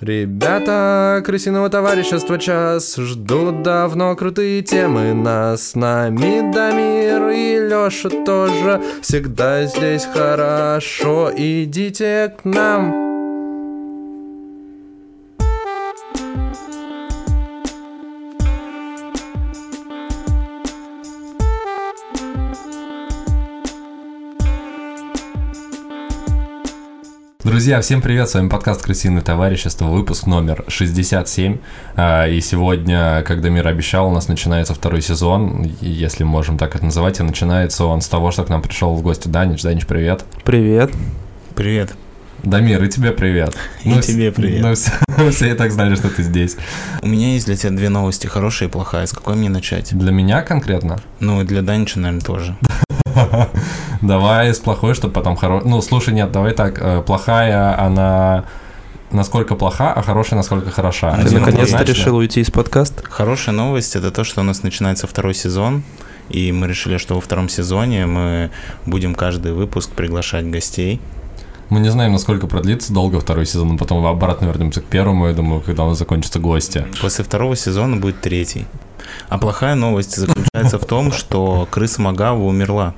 Ребята, крысиного товарищества час. Ждут давно крутые темы. Нас С нами Дамир и Лёша тоже. Всегда здесь хорошо. Идите к нам Друзья, всем привет, с вами подкаст «Крысиное товарищество», выпуск номер 67. А, и сегодня, когда мир обещал, у нас начинается второй сезон, если можем так это называть, и начинается он с того, что к нам пришел в гости Данич. Данич, привет. Привет. Привет. Дамир, и тебе привет. И ну, тебе привет. Ну, все, все и так знали, что ты здесь. У меня есть для тебя две новости, хорошая и плохая. С какой мне начать? Для меня конкретно? Ну, и для Данича, наверное, тоже. Давай с плохой, чтобы потом хороший. Ну, слушай, нет, давай так. Э, плохая, она насколько плоха, а хорошая насколько хороша. Ты наконец-то решил уйти из подкаста? Хорошая новость это то, что у нас начинается второй сезон. И мы решили, что во втором сезоне мы будем каждый выпуск приглашать гостей. Мы не знаем, насколько продлится долго второй сезон, но потом обратно вернемся к первому, я думаю, когда у нас закончатся гости. После второго сезона будет третий. А плохая новость заключается в том, что крыса Магава умерла.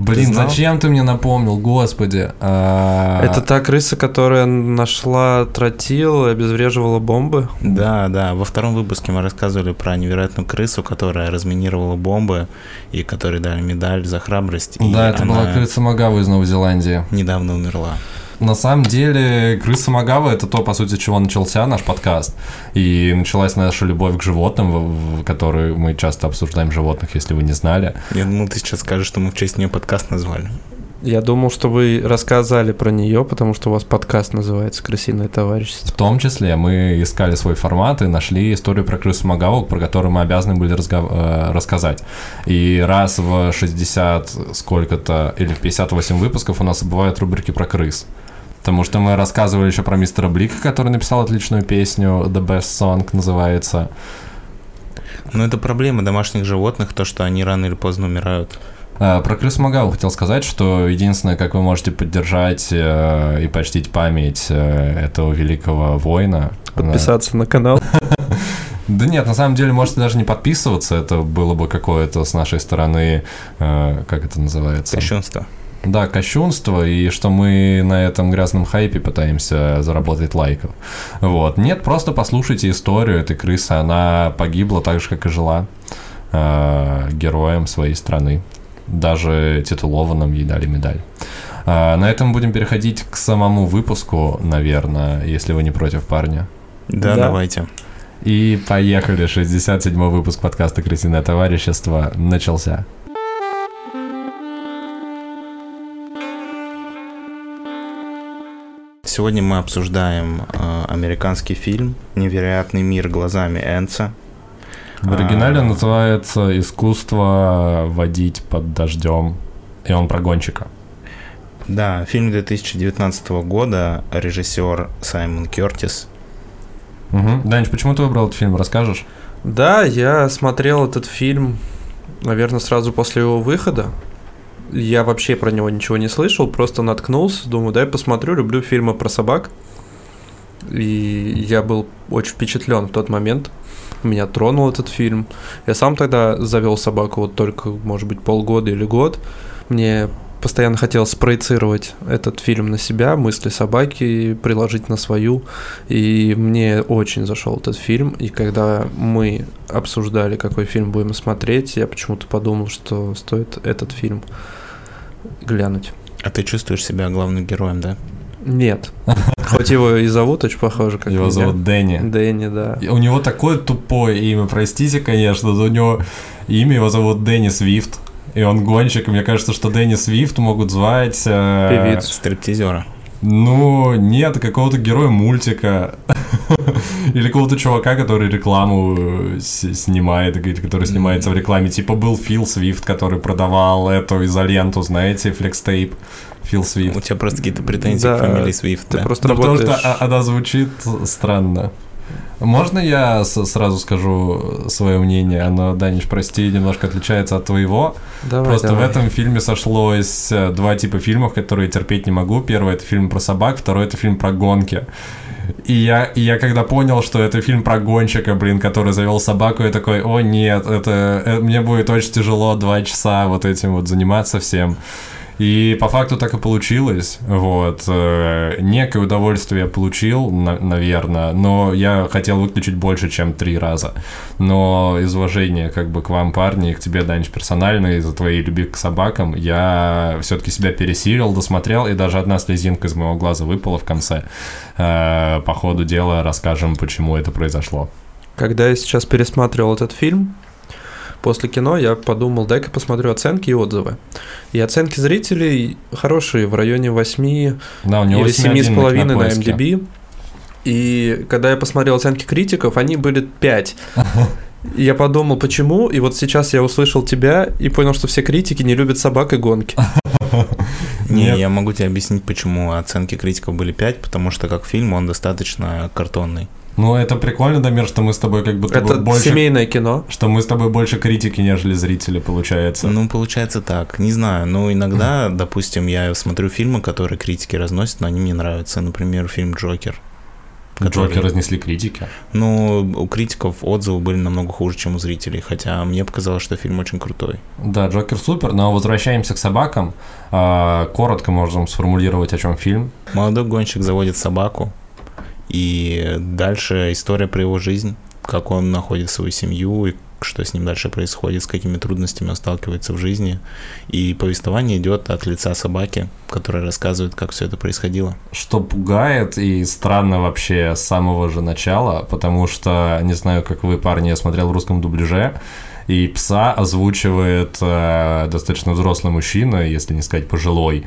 Блин, зачем ты мне напомнил, господи? А... Это та крыса, которая нашла тротил и обезвреживала бомбы? Да, да. Во втором выпуске мы рассказывали про невероятную крысу, которая разминировала бомбы и которой дали медаль за храбрость. Да, это была крыса Магава из Новой Зеландии. Недавно умерла. На самом деле, крыса Магава это то, по сути, чего начался наш подкаст. И началась наша любовь к животным, в которой мы часто обсуждаем животных, если вы не знали. Я думал, ты сейчас скажешь, что мы в честь нее подкаст назвали. Я думал, что вы рассказали про нее, потому что у вас подкаст называется «Крысиное товарищество». В том числе мы искали свой формат и нашли историю про крысу Магаву, про которую мы обязаны были разго- э, рассказать. И раз в 60 сколько-то или в 58 выпусков у нас бывают рубрики про крыс. Потому что мы рассказывали еще про мистера Блика, который написал отличную песню The Best Song называется. Ну, это проблема домашних животных, то, что они рано или поздно умирают. А, про крыс Магау хотел сказать, что единственное, как вы можете поддержать э, и почтить память э, этого великого воина... Подписаться она... на канал. Да нет, на самом деле можете даже не подписываться, это было бы какое-то с нашей стороны, э, как это называется? Кощунство. Да, кощунство, и что мы на этом грязном хайпе пытаемся заработать лайков. Вот. Нет, просто послушайте историю этой крысы. Она погибла так же, как и жила э, героем своей страны. Даже титулованным ей дали медаль. Э, на этом будем переходить к самому выпуску, наверное, если вы не против, парня. Да, да. давайте. И поехали. 67-й выпуск подкаста «Крысиное товарищество» начался. Сегодня мы обсуждаем э, американский фильм «Невероятный мир глазами Энца». В оригинале а... называется «Искусство водить под дождем», и он про гонщика. Да, фильм 2019 года, режиссер Саймон Кертис. Угу. Данич, почему ты выбрал этот фильм, расскажешь? Да, я смотрел этот фильм, наверное, сразу после его выхода я вообще про него ничего не слышал, просто наткнулся, думаю, дай посмотрю, люблю фильмы про собак. И я был очень впечатлен в тот момент. Меня тронул этот фильм. Я сам тогда завел собаку вот только, может быть, полгода или год. Мне постоянно хотел спроецировать этот фильм на себя, мысли собаки приложить на свою. И мне очень зашел этот фильм. И когда мы обсуждали, какой фильм будем смотреть, я почему-то подумал, что стоит этот фильм глянуть. А ты чувствуешь себя главным героем, да? Нет. Хоть его и зовут очень похоже, как Его меня. зовут Дэнни. Дэнни, да. У него такое тупое имя, простите, конечно, но у него имя его зовут Дэнни Свифт. И он гонщик, и мне кажется, что Дэнни Свифт могут звать... Э... Певицу. Стриптизера. Ну, нет, какого-то героя мультика. Или какого-то чувака, который рекламу э, снимает, который снимается в рекламе. Типа был Фил Свифт, который продавал эту изоленту, знаете, флекстейп. Фил Свифт. У тебя просто какие-то претензии да, к фамилии Свифт. Ты да? просто ну, работаешь... Потому что она звучит странно. Можно я сразу скажу свое мнение? Оно, Даниш, прости, немножко отличается от твоего. Давай, Просто давай. в этом фильме сошлось э, два типа фильмов, которые терпеть не могу. Первый — это фильм про собак, второй — это фильм про гонки. И я, и я когда понял, что это фильм про гонщика, блин, который завел собаку, я такой, о нет, это, это мне будет очень тяжело два часа вот этим вот заниматься всем. И по факту так и получилось. Вот. Э, некое удовольствие я получил, на- наверное, но я хотел выключить больше, чем три раза. Но из уважения как бы к вам, парни, и к тебе, Данич, персонально, из-за твоей любви к собакам, я все-таки себя пересилил, досмотрел, и даже одна слезинка из моего глаза выпала в конце. Э, По ходу дела расскажем, почему это произошло. Когда я сейчас пересматривал этот фильм, после кино я подумал, дай-ка посмотрю оценки и отзывы. И оценки зрителей хорошие, в районе 8 Да, у него или 7,5 на Кинопоиске. MDB. И когда я посмотрел оценки критиков, они были 5. И я подумал, почему, и вот сейчас я услышал тебя и понял, что все критики не любят собак и гонки. Не, я могу тебе объяснить, почему оценки критиков были 5, потому что как фильм он достаточно картонный. Ну, это прикольно, Дамир, что мы с тобой как будто бы Это больше... семейное кино. Что мы с тобой больше критики, нежели зрители, получается. Ну, получается так. Не знаю. Ну, иногда, допустим, я смотрю фильмы, которые критики разносят, но они мне нравятся. Например, фильм «Джокер». который- Джокер разнесли критики. Ну, у критиков отзывы были намного хуже, чем у зрителей, хотя мне показалось, что фильм очень крутой. Да, Джокер супер, но возвращаемся к собакам. А, Коротко можем сформулировать, о чем фильм. Молодой гонщик заводит собаку, и дальше история про его жизнь, как он находит свою семью, и что с ним дальше происходит, с какими трудностями он сталкивается в жизни. И повествование идет от лица собаки, которая рассказывает, как все это происходило. Что пугает и странно вообще с самого же начала, потому что, не знаю, как вы, парни, я смотрел в русском дубляже, и пса озвучивает э, достаточно взрослый мужчина, если не сказать пожилой,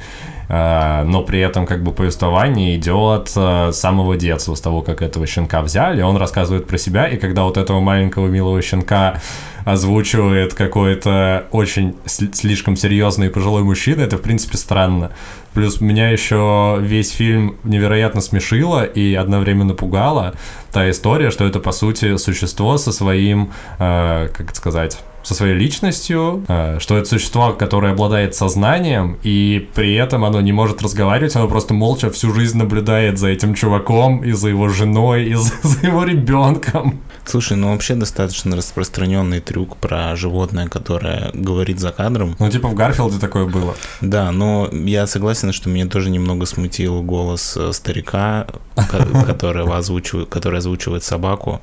но при этом как бы повествование идет э, с самого детства, с того, как этого щенка взяли, он рассказывает про себя, и когда вот этого маленького милого щенка озвучивает какой-то очень сли- слишком серьезный пожилой мужчина, это в принципе странно. Плюс меня еще весь фильм невероятно смешило и одновременно пугало та история, что это по сути существо со своим, э, как сказать, со своей личностью, э, что это существо, которое обладает сознанием, и при этом оно не может разговаривать, оно просто молча всю жизнь наблюдает за этим чуваком, и за его женой, и за, за его ребенком. Слушай, ну вообще достаточно распространенный трюк про животное, которое говорит за кадром. Ну, типа в Гарфилде такое было. Да, но я согласен, что меня тоже немного смутил голос э, старика, озвучивает, который озвучивает собаку.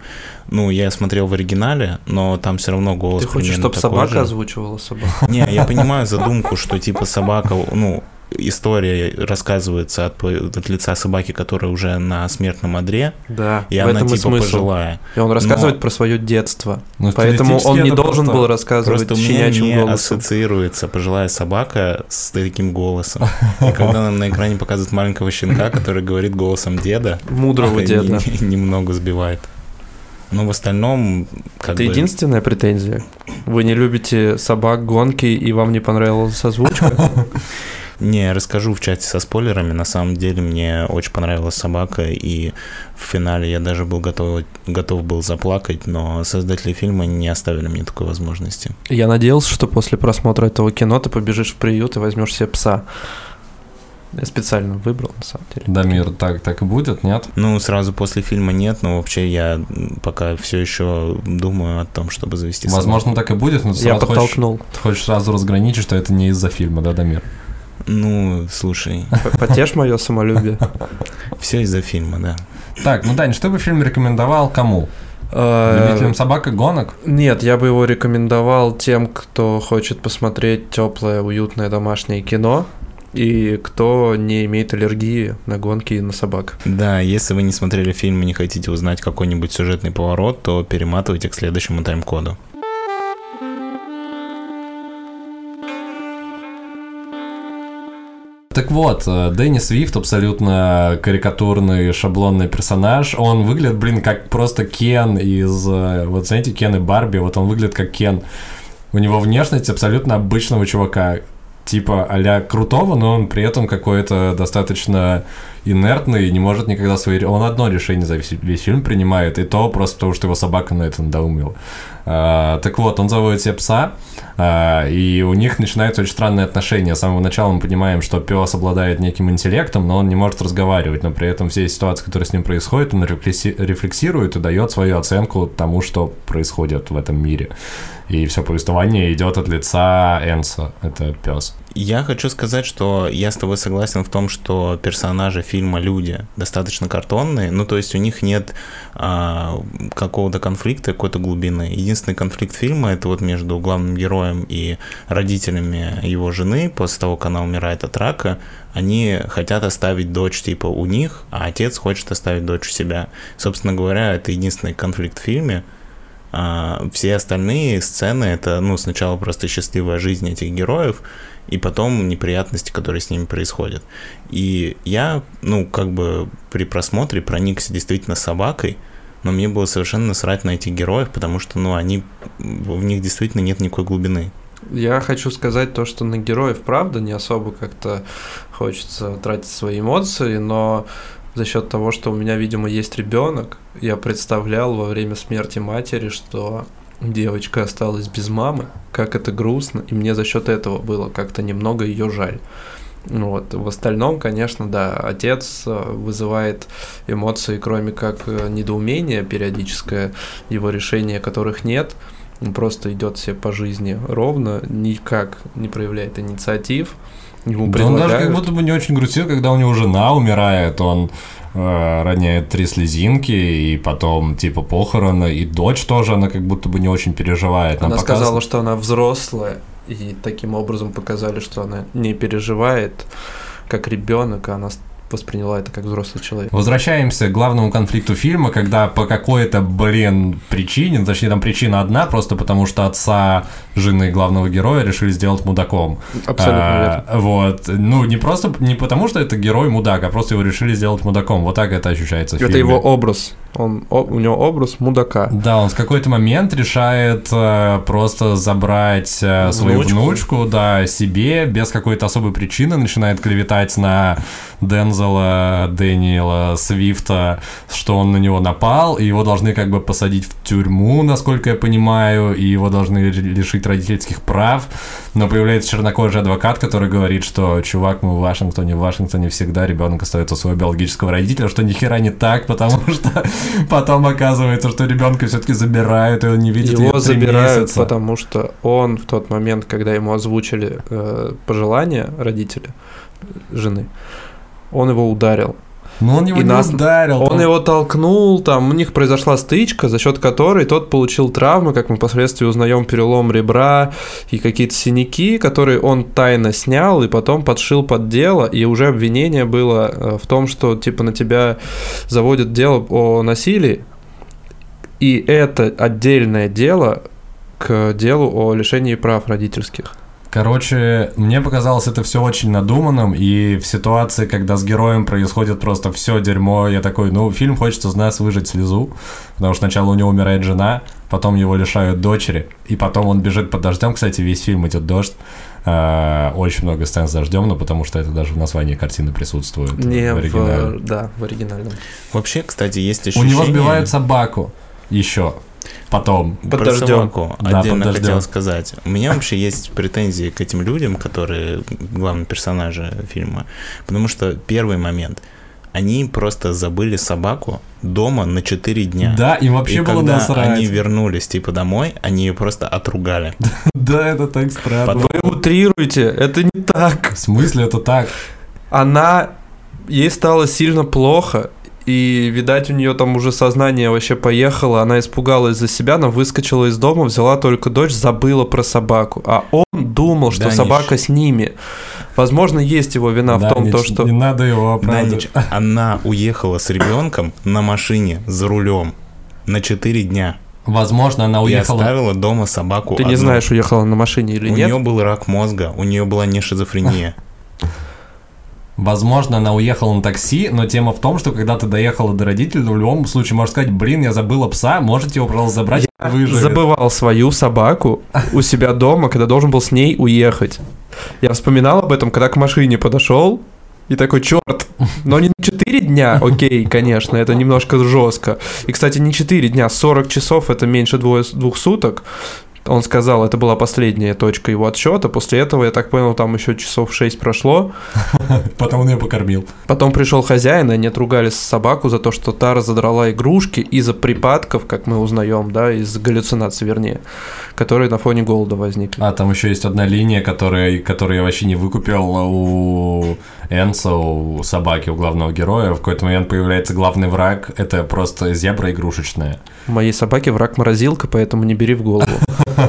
Ну, я смотрел в оригинале, но там все равно голос Ты хочешь, чтобы собака же. озвучивала собаку? Не, я понимаю задумку, что типа собака, ну, история рассказывается от, от лица собаки, которая уже на смертном одре, Да, и в она этом и типа смысл. пожилая. И он рассказывает Но- про свое детство. Ну, Поэтому он не должен просто- был рассказывать Просто у меня не голосом. ассоциируется пожилая собака с таким голосом. И когда нам на экране показывают маленького щенка, который говорит голосом деда, Мудрого деда. не- немного сбивает. Но в остальном, как Это бы... единственная претензия? Вы не любите собак, гонки, и вам не понравилась озвучка? Не, расскажу в чате со спойлерами. На самом деле мне очень понравилась собака, и в финале я даже был готов, готов был заплакать, но создатели фильма не оставили мне такой возможности. Я надеялся, что после просмотра этого кино ты побежишь в приют и возьмешь себе пса. Я специально выбрал, на самом деле. Дамир, так, так и будет, нет? Ну, сразу после фильма нет, но вообще я пока все еще думаю о том, чтобы завести собаку. Возможно, так и будет, но ты Я сразу хочешь, подтолкнул. ты хочешь сразу разграничить, что это не из-за фильма, да, Дамир? Ну, слушай, Потешь мое самолюбие. все из-за фильма, да. Так, ну, Дань, что бы фильм рекомендовал кому? Э, Любителям собак и гонок? Нет, я бы его рекомендовал тем, кто хочет посмотреть теплое, уютное домашнее кино и кто не имеет аллергии на гонки и на собак. Да, если вы не смотрели фильм и не хотите узнать какой-нибудь сюжетный поворот, то перематывайте к следующему тайм-коду. Так вот, э, Дэнни Свифт абсолютно карикатурный, шаблонный персонаж. Он выглядит, блин, как просто Кен из... э, Вот знаете, Кен и Барби, вот он выглядит как Кен. У него внешность абсолютно обычного чувака. Типа а крутого, но он при этом какой-то достаточно инертный и не может никогда свои... Он одно решение за весь, фильм принимает, и то просто потому, что его собака на это надоумила. А, так вот, он заводит себе пса, а, и у них начинаются очень странные отношения. С самого начала мы понимаем, что пес обладает неким интеллектом, но он не может разговаривать, но при этом все ситуации, которые с ним происходят, он рефлексирует и дает свою оценку тому, что происходит в этом мире. И все повествование идет от лица Энса, это пес. Я хочу сказать, что я с тобой согласен в том, что персонажи фильма люди достаточно картонные, ну то есть у них нет а, какого-то конфликта, какой-то глубины. Единственный конфликт фильма это вот между главным героем и родителями его жены после того, как она умирает от рака. Они хотят оставить дочь типа у них, а отец хочет оставить дочь у себя. Собственно говоря, это единственный конфликт в фильме. А все остальные сцены это, ну, сначала просто счастливая жизнь этих героев, и потом неприятности, которые с ними происходят. И я, ну, как бы при просмотре проникся действительно собакой, но мне было совершенно насрать на этих героев, потому что, ну, они, в них действительно нет никакой глубины. Я хочу сказать то, что на героев, правда, не особо как-то хочется тратить свои эмоции, но за счет того, что у меня, видимо, есть ребенок, я представлял во время смерти матери, что девочка осталась без мамы, как это грустно, и мне за счет этого было как-то немного ее жаль. Вот. В остальном, конечно, да, отец э, вызывает эмоции, кроме как э, недоумения периодическое, его решения которых нет. Он просто идет себе по жизни ровно, никак не проявляет инициатив. Ему да он даже как будто бы не очень грустил, когда у него жена умирает, он роняет три слезинки, и потом типа похороны, и дочь тоже, она как будто бы не очень переживает. Нам она показ... сказала, что она взрослая, и таким образом показали, что она не переживает как ребенок, а она восприняла это как взрослый человек. Возвращаемся к главному конфликту фильма, когда по какой-то, блин, причине, ну, точнее, там причина одна, просто потому что отца жены главного героя решили сделать мудаком. Абсолютно а, Вот. Ну, не просто, не потому что это герой мудак, а просто его решили сделать мудаком. Вот так это ощущается в Это фильме. его образ. Он, о, у него образ мудака. Да, он в какой-то момент решает э, просто забрать э, свою внучку. внучку, да, себе, без какой-то особой причины, начинает клеветать на Дензела, Дэниела, Свифта, что он на него напал, и его должны как бы посадить в тюрьму, насколько я понимаю, и его должны лишить родительских прав. Но появляется чернокожий адвокат, который говорит, что чувак, мы в Вашингтоне, в Вашингтоне всегда ребенок остается у своего биологического родителя, что ни хера не так, потому что потом оказывается, что ребенка все-таки забирают, и он не видит его забирают, месяца. потому что он в тот момент, когда ему озвучили э, пожелания родителя жены, он его ударил. Но он его и не нас... ударил. Он там. его толкнул, там у них произошла стычка, за счет которой тот получил травмы, как мы впоследствии узнаем, перелом ребра и какие-то синяки, которые он тайно снял и потом подшил под дело, и уже обвинение было э, в том, что типа на тебя заводят дело о насилии, и это отдельное дело к делу о лишении прав родительских. Короче, мне показалось это все очень надуманным, и в ситуации, когда с героем происходит просто все дерьмо, я такой, ну, фильм хочет из нас выжать слезу, потому что сначала у него умирает жена, потом его лишают дочери, и потом он бежит под дождем. Кстати, весь фильм идет дождь. Uh, очень много сцен с дождем, но потому что это даже в названии картины присутствует. Не в оригинале. В, да, в оригинальном. Вообще, кстати, есть ощущение... У него сбивают собаку еще потом. Под Про дождем. Собаку да, отдельно под хотел сказать. У меня вообще есть претензии к этим людям, которые главные персонажи фильма. Потому что первый момент они просто забыли собаку дома на 4 дня. Да, им вообще и было когда насрать. они вернулись, типа, домой, они ее просто отругали. Да, это так странно. Вы утрируете, это не так. В смысле это так? Она... Ей стало сильно плохо, и, видать, у нее там уже сознание вообще поехало, она испугалась за себя, она выскочила из дома, взяла только дочь, забыла про собаку. А он думал, что да, собака с ними. Возможно, есть его вина да, в том, то, что... Не надо его оправдывать. Да, она уехала с ребенком на машине за рулем на 4 дня. Возможно, она уехала. И оставила дома собаку. Ты одну. не знаешь, уехала на машине или у нет? У нее был рак мозга, у нее была не шизофрения. Возможно, она уехала на такси, но тема в том, что когда ты доехала до родителей, в любом случае можешь сказать, блин, я забыла пса, можете его, пожалуйста, забрать, я выживет. забывал свою собаку у себя дома, когда должен был с ней уехать. Я вспоминал об этом, когда к машине подошел, И такой, черт, но не 4 дня, окей, конечно, это немножко жестко. И, кстати, не 4 дня, 40 часов это меньше двое, двух суток. Он сказал, это была последняя точка его отсчета. После этого, я так понял, там еще часов 6 прошло. Потом он ее покормил. Потом пришел хозяин, и они отругали собаку за то, что та разодрала игрушки из-за припадков, как мы узнаем, да, из галлюцинаций, вернее, которые на фоне голода возникли. А, там еще есть одна линия, которая, которую я вообще не выкупил у Энса, у собаки, у главного героя. В какой-то момент появляется главный враг. Это просто зебра игрушечная. У моей собаки враг морозилка, поэтому не бери в голову.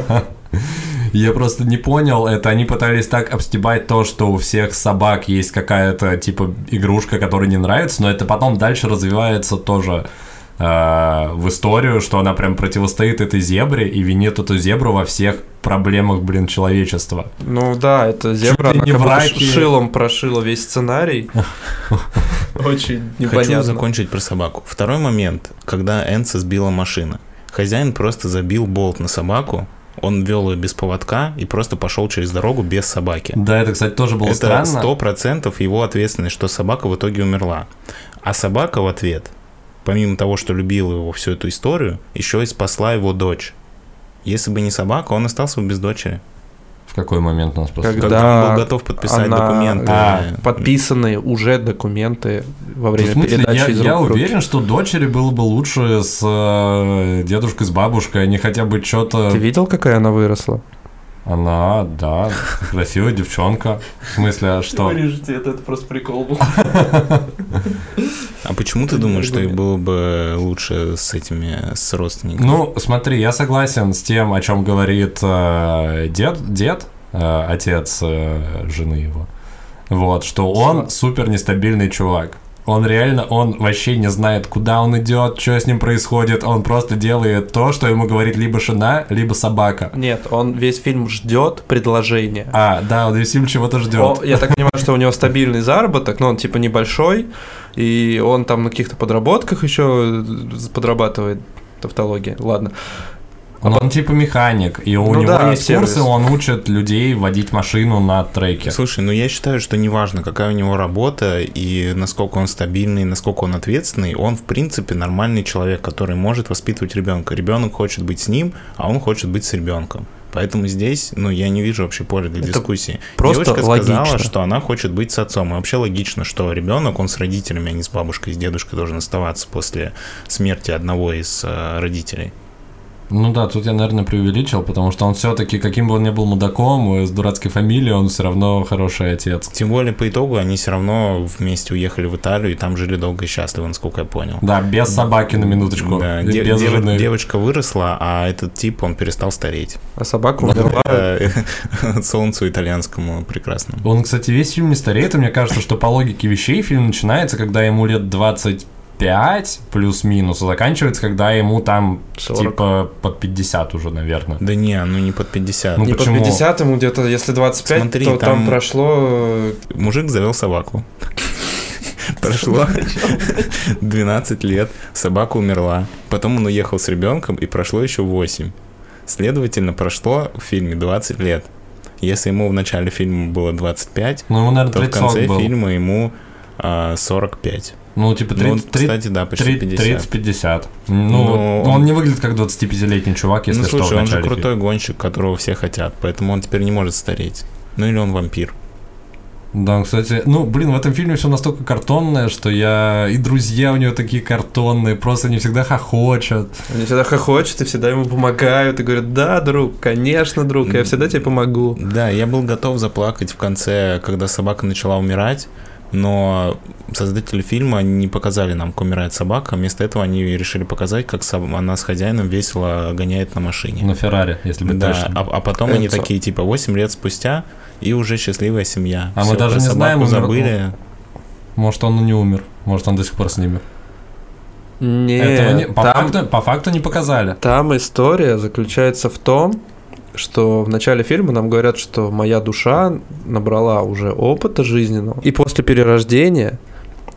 Я просто не понял, это они пытались так обстебать то, что у всех собак есть какая-то типа игрушка, которая не нравится, но это потом дальше развивается тоже э, в историю, что она прям противостоит этой зебре и винит эту зебру во всех проблемах, блин, человечества. Ну да, это зебра, она не как враки. шилом прошила весь сценарий. Очень Хочу непонятно. закончить про собаку. Второй момент, когда Энса сбила машина. Хозяин просто забил болт на собаку, он вел ее без поводка и просто пошел через дорогу без собаки. Да, это, кстати, тоже было Это странно. сто процентов его ответственность, что собака в итоге умерла. А собака в ответ, помимо того, что любила его всю эту историю, еще и спасла его дочь. Если бы не собака, он остался бы без дочери. В какой момент у нас просто... Когда Когда он был готов подписать она- документы. А, Подписанные уже документы во В время смысле, передачи я, из я рук в руки. уверен, что дочери было бы лучше с э, дедушкой, с бабушкой, они хотя бы что-то... Ты видел, какая она выросла? Она, да, красивая девчонка. В смысле, а что? Вырежете, это, это просто прикол был. А почему ты думаешь, что ей было бы лучше с этими, с родственниками? Ну, смотри, я согласен с тем, о чем говорит э, дед, дед, э, отец э, жены его. Вот, что он супер нестабильный чувак. Он реально, он вообще не знает, куда он идет, что с ним происходит. Он просто делает то, что ему говорит либо жена, либо собака. Нет, он весь фильм ждет предложения. А, да, он весь фильм чего-то ждет. Я так понимаю, что у него стабильный заработок, но он типа небольшой, и он там на каких-то подработках еще подрабатывает тавтология. Ладно. Он, он типа механик, и у Ну него да, есть сервис. курсы, он учит людей водить машину на треке. Слушай, ну я считаю, что неважно, какая у него работа и насколько он стабильный, насколько он ответственный, он в принципе нормальный человек, который может воспитывать ребенка. Ребенок хочет быть с ним, а он хочет быть с ребенком. Поэтому здесь, ну, я не вижу вообще поля для Это дискуссии. просто Девочка сказала, логично. что она хочет быть с отцом. И вообще логично, что ребенок, он с родителями, а не с бабушкой, с дедушкой должен оставаться после смерти одного из э, родителей. Ну да, тут я, наверное, преувеличил, потому что он все-таки, каким бы он ни был мудаком, э, с дурацкой фамилией, он все равно хороший отец. Тем более, по итогу, они все равно вместе уехали в Италию и там жили долго и счастливо, насколько я понял. Да, без собаки на минуточку, Да, и де- без дев- жены. девочка выросла, а этот тип, он перестал стареть. А собака умерла. Солнцу итальянскому прекрасному. Он, кстати, весь фильм не стареет, и мне кажется, что по логике вещей фильм начинается, когда ему лет 25 плюс-минус, а заканчивается, когда ему там 40. типа под 50 уже, наверное. Да не, ну не под 50. Ну, Не почему? под 50 ему где-то, если 25, Смотри, то там там- прошло... э, Мужик завел собаку. Прошло 12 лет, собака умерла. Потом он уехал с ребенком, и прошло еще 8. Следовательно, прошло в фильме 20 лет. Если ему в начале фильма было 25, Ну, ему, наверное, то в 30 конце был. фильма ему а, 45. Ну, типа Ну, 30, 30, кстати, да, почти 50. 30-50. Ну, Ну, он не выглядит как 25-летний чувак, если ну, что, слушай, он же крутой гонщик, которого все хотят, поэтому он теперь не может стареть. Ну или он вампир. Да, кстати, ну, блин, в этом фильме все настолько картонное, что я... И друзья у него такие картонные, просто они всегда хохочут. Они всегда хохочут и всегда ему помогают и говорят, да, друг, конечно, друг, я всегда тебе помогу. Да, я был готов заплакать в конце, когда собака начала умирать, но создатели фильма не показали нам, как умирает собака, вместо этого они решили показать, как она с хозяином весело гоняет на машине. На Феррари, если быть да, точным. а, а потом они Энцо. такие, типа, 8 лет спустя, и уже счастливая семья. А мы Всё, даже не знаем, забыли. Может, он и не умер. Может, он до сих пор с ними. Нет, Этого не- по, там, факту, по факту не показали. там история заключается в том, что в начале фильма нам говорят, что моя душа набрала уже опыта жизненного, и после перерождения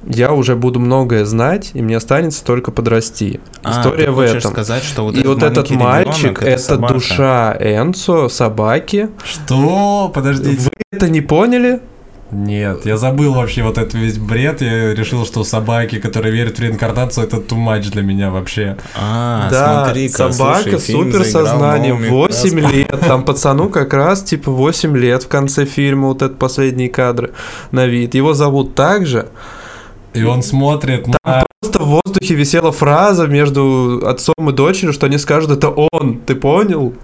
я уже буду многое знать, и мне останется только подрасти. А, История в этом. сказать, что вот и вот этот мальчик это, собака? душа Энцо, собаки. Что? Подождите. Вы это не поняли? Нет, я забыл вообще вот этот весь бред. Я решил, что собаки, которые верят в реинкарнацию, это too much для меня вообще. А, да, смотри-ка, собака слушай, с суперсознанием, новыми 8 красками. лет, там пацану как раз типа 8 лет в конце фильма, вот это последние кадры на вид. Его зовут так же. И он смотрит на... Просто в воздухе висела фраза между отцом и дочерью, что они скажут, это он, ты понял?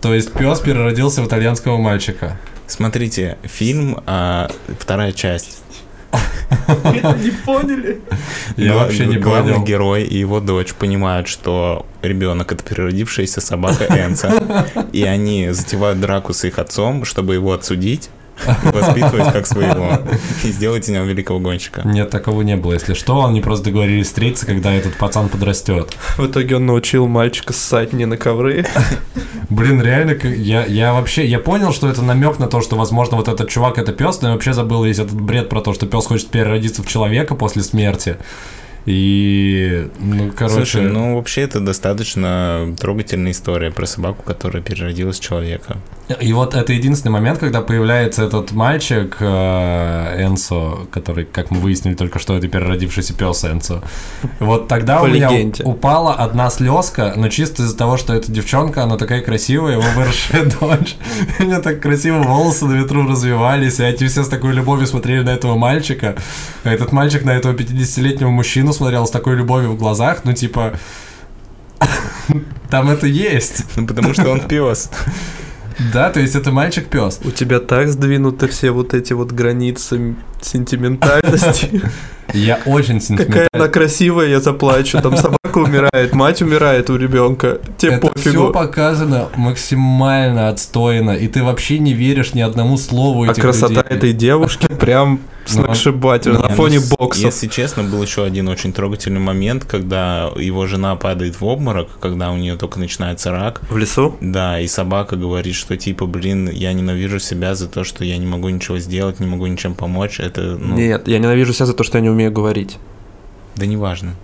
То есть пес переродился в итальянского мальчика. Смотрите, фильм, а, вторая часть. Не поняли? Я Гла- вообще не Главный понял. герой и его дочь понимают, что ребенок это переродившаяся собака Энца, и они затевают драку с их отцом, чтобы его отсудить воспитывать как своего, и сделать из него великого гонщика. Нет, такого не было. Если что, они просто договорились встретиться, когда этот пацан подрастет. В итоге он научил мальчика ссать не на ковры. Блин, реально, я, я вообще, я понял, что это намек на то, что, возможно, вот этот чувак это пес, но я вообще забыл весь этот бред про то, что пес хочет переродиться в человека после смерти. И, ну, короче, Слушай, ну вообще это достаточно трогательная история про собаку, которая переродилась в человека. И вот это единственный момент, когда появляется этот мальчик э, Энсо, который, как мы выяснили только что, это переродившийся пес Энсо. Вот тогда у меня упала одна слезка, но чисто из-за того, что эта девчонка, она такая красивая, его выросшая дочь. У меня так красиво волосы на ветру развивались, и эти все с такой любовью смотрели на этого мальчика. А этот мальчик на этого 50-летнего мужчину смотрел с такой любовью в глазах, ну типа... Там это есть. Ну потому что он пес. Да, то есть это мальчик-пес. У тебя так сдвинуты все вот эти вот границы сентиментальности. Я очень Какая сентиментальный. она красивая, я заплачу. Там собака умирает, мать умирает у ребенка. Тебе Это все пофигу. показано максимально отстойно, и ты вообще не веришь ни одному слову А красота людей. этой девушки прям сногсшибательна. Не, На ну, фоне бокса. Если честно, был еще один очень трогательный момент, когда его жена падает в обморок, когда у нее только начинается рак. В лесу? Да, и собака говорит, что типа, блин, я ненавижу себя за то, что я не могу ничего сделать, не могу ничем помочь. Это, ну, Нет, я ненавижу себя за то, что я не умею говорить. да не важно.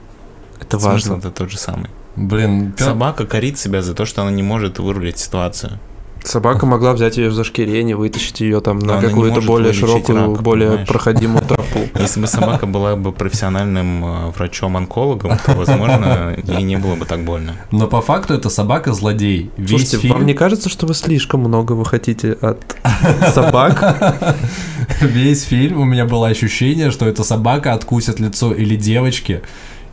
Это Смысл важно. это тот же самый. Блин, Собака корит себя за то, что она не может вырулить ситуацию. Собака могла взять ее за шкирение, вытащить ее там на какую-то более широкую, рак, более понимаешь? проходимую тропу. Если бы собака была бы профессиональным э, врачом-онкологом, то, возможно, ей не было бы так больно. но по факту это собака-злодей. Весь Слушайте, фильм, вам не кажется, что вы слишком много вы хотите от собак? весь фильм у меня было ощущение, что эта собака откусит лицо или девочки,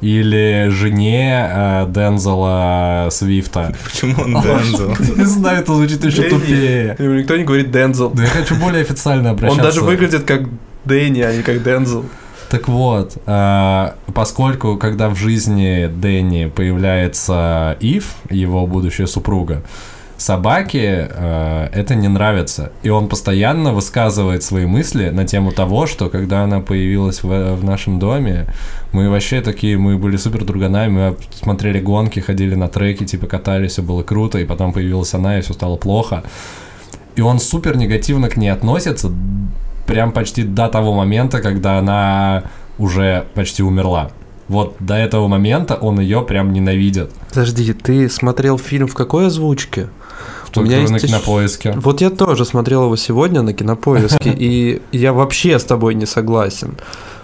или жене э, Дензела Свифта. Почему он Дензел? Не знаю, это звучит еще тупее. Никто не говорит Дензел. Да я хочу более официально Он обращаться. даже выглядит как Дэнни, а не как Дензел. Так вот, а, поскольку когда в жизни Дэнни появляется Ив, его будущая супруга, собаке а, это не нравится. И он постоянно высказывает свои мысли на тему того, что когда она появилась в, в нашем доме, мы вообще такие, мы были супер друганами, мы смотрели гонки, ходили на треки, типа катались, все было круто, и потом появилась она, и все стало плохо. И он супер негативно к ней относится, прям почти до того момента, когда она уже почти умерла. Вот до этого момента он ее прям ненавидит. Подожди, ты смотрел фильм в какой озвучке? В меня на есть ещё- кинопоиске. Вот я тоже смотрел его сегодня на кинопоиске, и я вообще с тобой не согласен.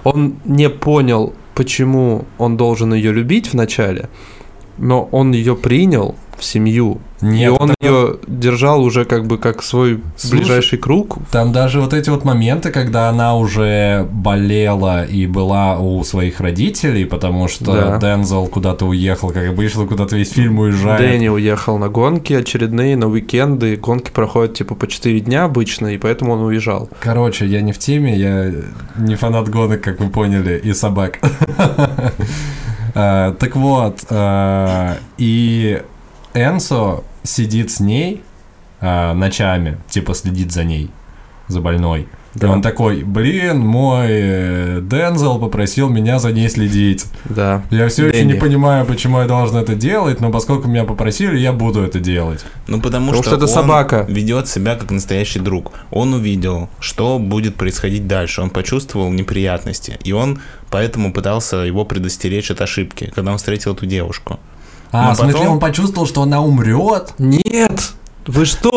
Он не понял, почему он должен ее любить вначале, но он ее принял в семью. Нет, и он это- ее держал уже как бы как свой Слушай, ближайший круг. Там даже вот эти вот моменты, когда она уже болела и была у своих родителей, потому что Да. Дензел куда-то уехал, как обычно, куда-то весь фильм уезжает. Дэнни уехал на гонки очередные, на уикенды. Гонки проходят типа по 4 дня обычно, и поэтому он уезжал. Короче, я не в теме, я не фанат гонок, как вы поняли, и собак. А, Так вот, а, и Энсо сидит с ней а, ночами, типа следит за ней, за больной. И Да. он такой, блин, мой э, Дензел попросил меня за ней следить. Да. Я все еще Дэнни. не понимаю, почему я должен это делать, но поскольку меня попросили, я буду это делать. Ну, потому, Потому что, что это он собака. ведет себя как настоящий друг. Он увидел, что будет происходить дальше. Он почувствовал неприятности. И он поэтому пытался его предостеречь от ошибки, когда он встретил эту девушку. А, Но в смысле, потом- он почувствовал, что она умрет? Нет! Вы что?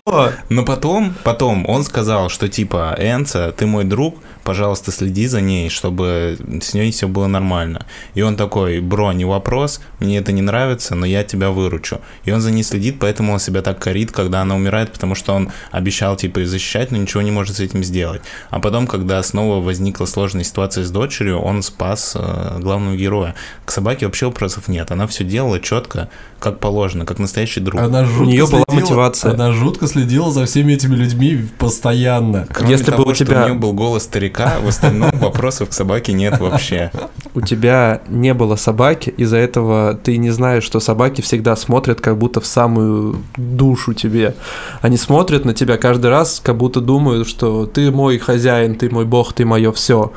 Но потом, потом он сказал, что типа, Энца, ты мой друг, пожалуйста, следи за ней, чтобы с ней все было нормально. И он такой, бро, не вопрос, мне это не нравится, но я тебя выручу. И он за ней следит, поэтому он себя так корит, когда она умирает, потому что он обещал, типа, ее защищать, но ничего не может с этим сделать. А потом, когда снова возникла сложная ситуация с дочерью, он спас э, главного героя. К собаке вообще вопросов нет, она все делала четко, как положено, как настоящий друг. Она жутко У нее была следила- мотивация. Она жутко следила за всеми этими людьми постоянно. Кроме Если бы того, у что тебя- у нее был голос старика, в остальном вопросов к собаке нет вообще. У тебя не было собаки, из-за этого ты не знаешь, что собаки всегда смотрят как будто в самую душу тебе. Они смотрят на тебя каждый раз, как будто думают, что ты мой хозяин, ты мой бог, ты мое все.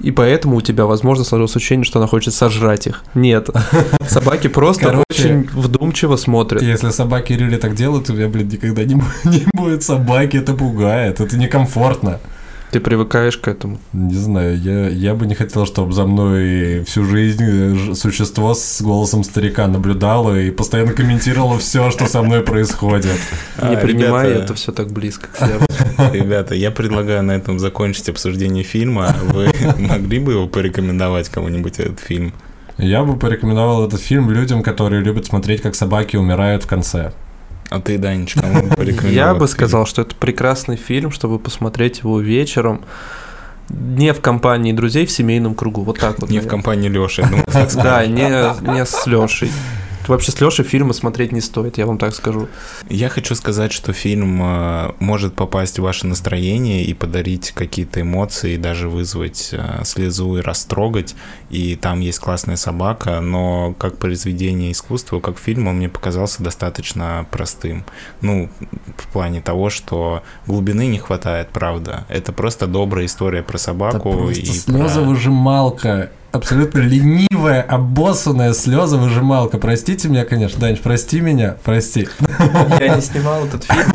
И поэтому у тебя, возможно, сложилось ощущение, что она хочет сожрать их. Нет. Собаки просто Короче, очень вдумчиво смотрят. Если собаки Рюли так делают, у меня, блин, никогда не будет собаки, это пугает, это некомфортно. Ты привыкаешь к этому. Не знаю, я, я бы не хотел, чтобы за мной всю жизнь э, существо с голосом старика наблюдало и постоянно комментировало все, что со мной происходит. Не А, принимай ребята, это все так близко. Ребята, я предлагаю на этом закончить обсуждение фильма. Вы могли бы его порекомендовать кому-нибудь этот фильм? Я бы порекомендовал этот фильм людям, которые любят смотреть, как собаки умирают в конце. А ты, Данич, кому порекомендовал? Я бы сказал, что это прекрасный фильм, чтобы посмотреть его вечером. Не в компании друзей, в семейном кругу. Вот так вот. Не в компании Лёши. Да, не, не с Лешей. Вообще с Лешей фильмы смотреть не стоит, я вам так скажу. Я хочу сказать, что фильм э, может попасть в ваше настроение и подарить какие-то эмоции, и даже вызвать э, слезу и растрогать. И там есть классная собака, но как произведение искусства, как фильм, он мне показался достаточно простым. Ну, в плане того, что глубины не хватает, правда. Это просто добрая история про собаку. и про- слезовыжималка. Абсолютно ленивая, обоссанная слезовыжималка. Простите меня, конечно, Данич, прости меня, прости. Я не снимал этот фильм,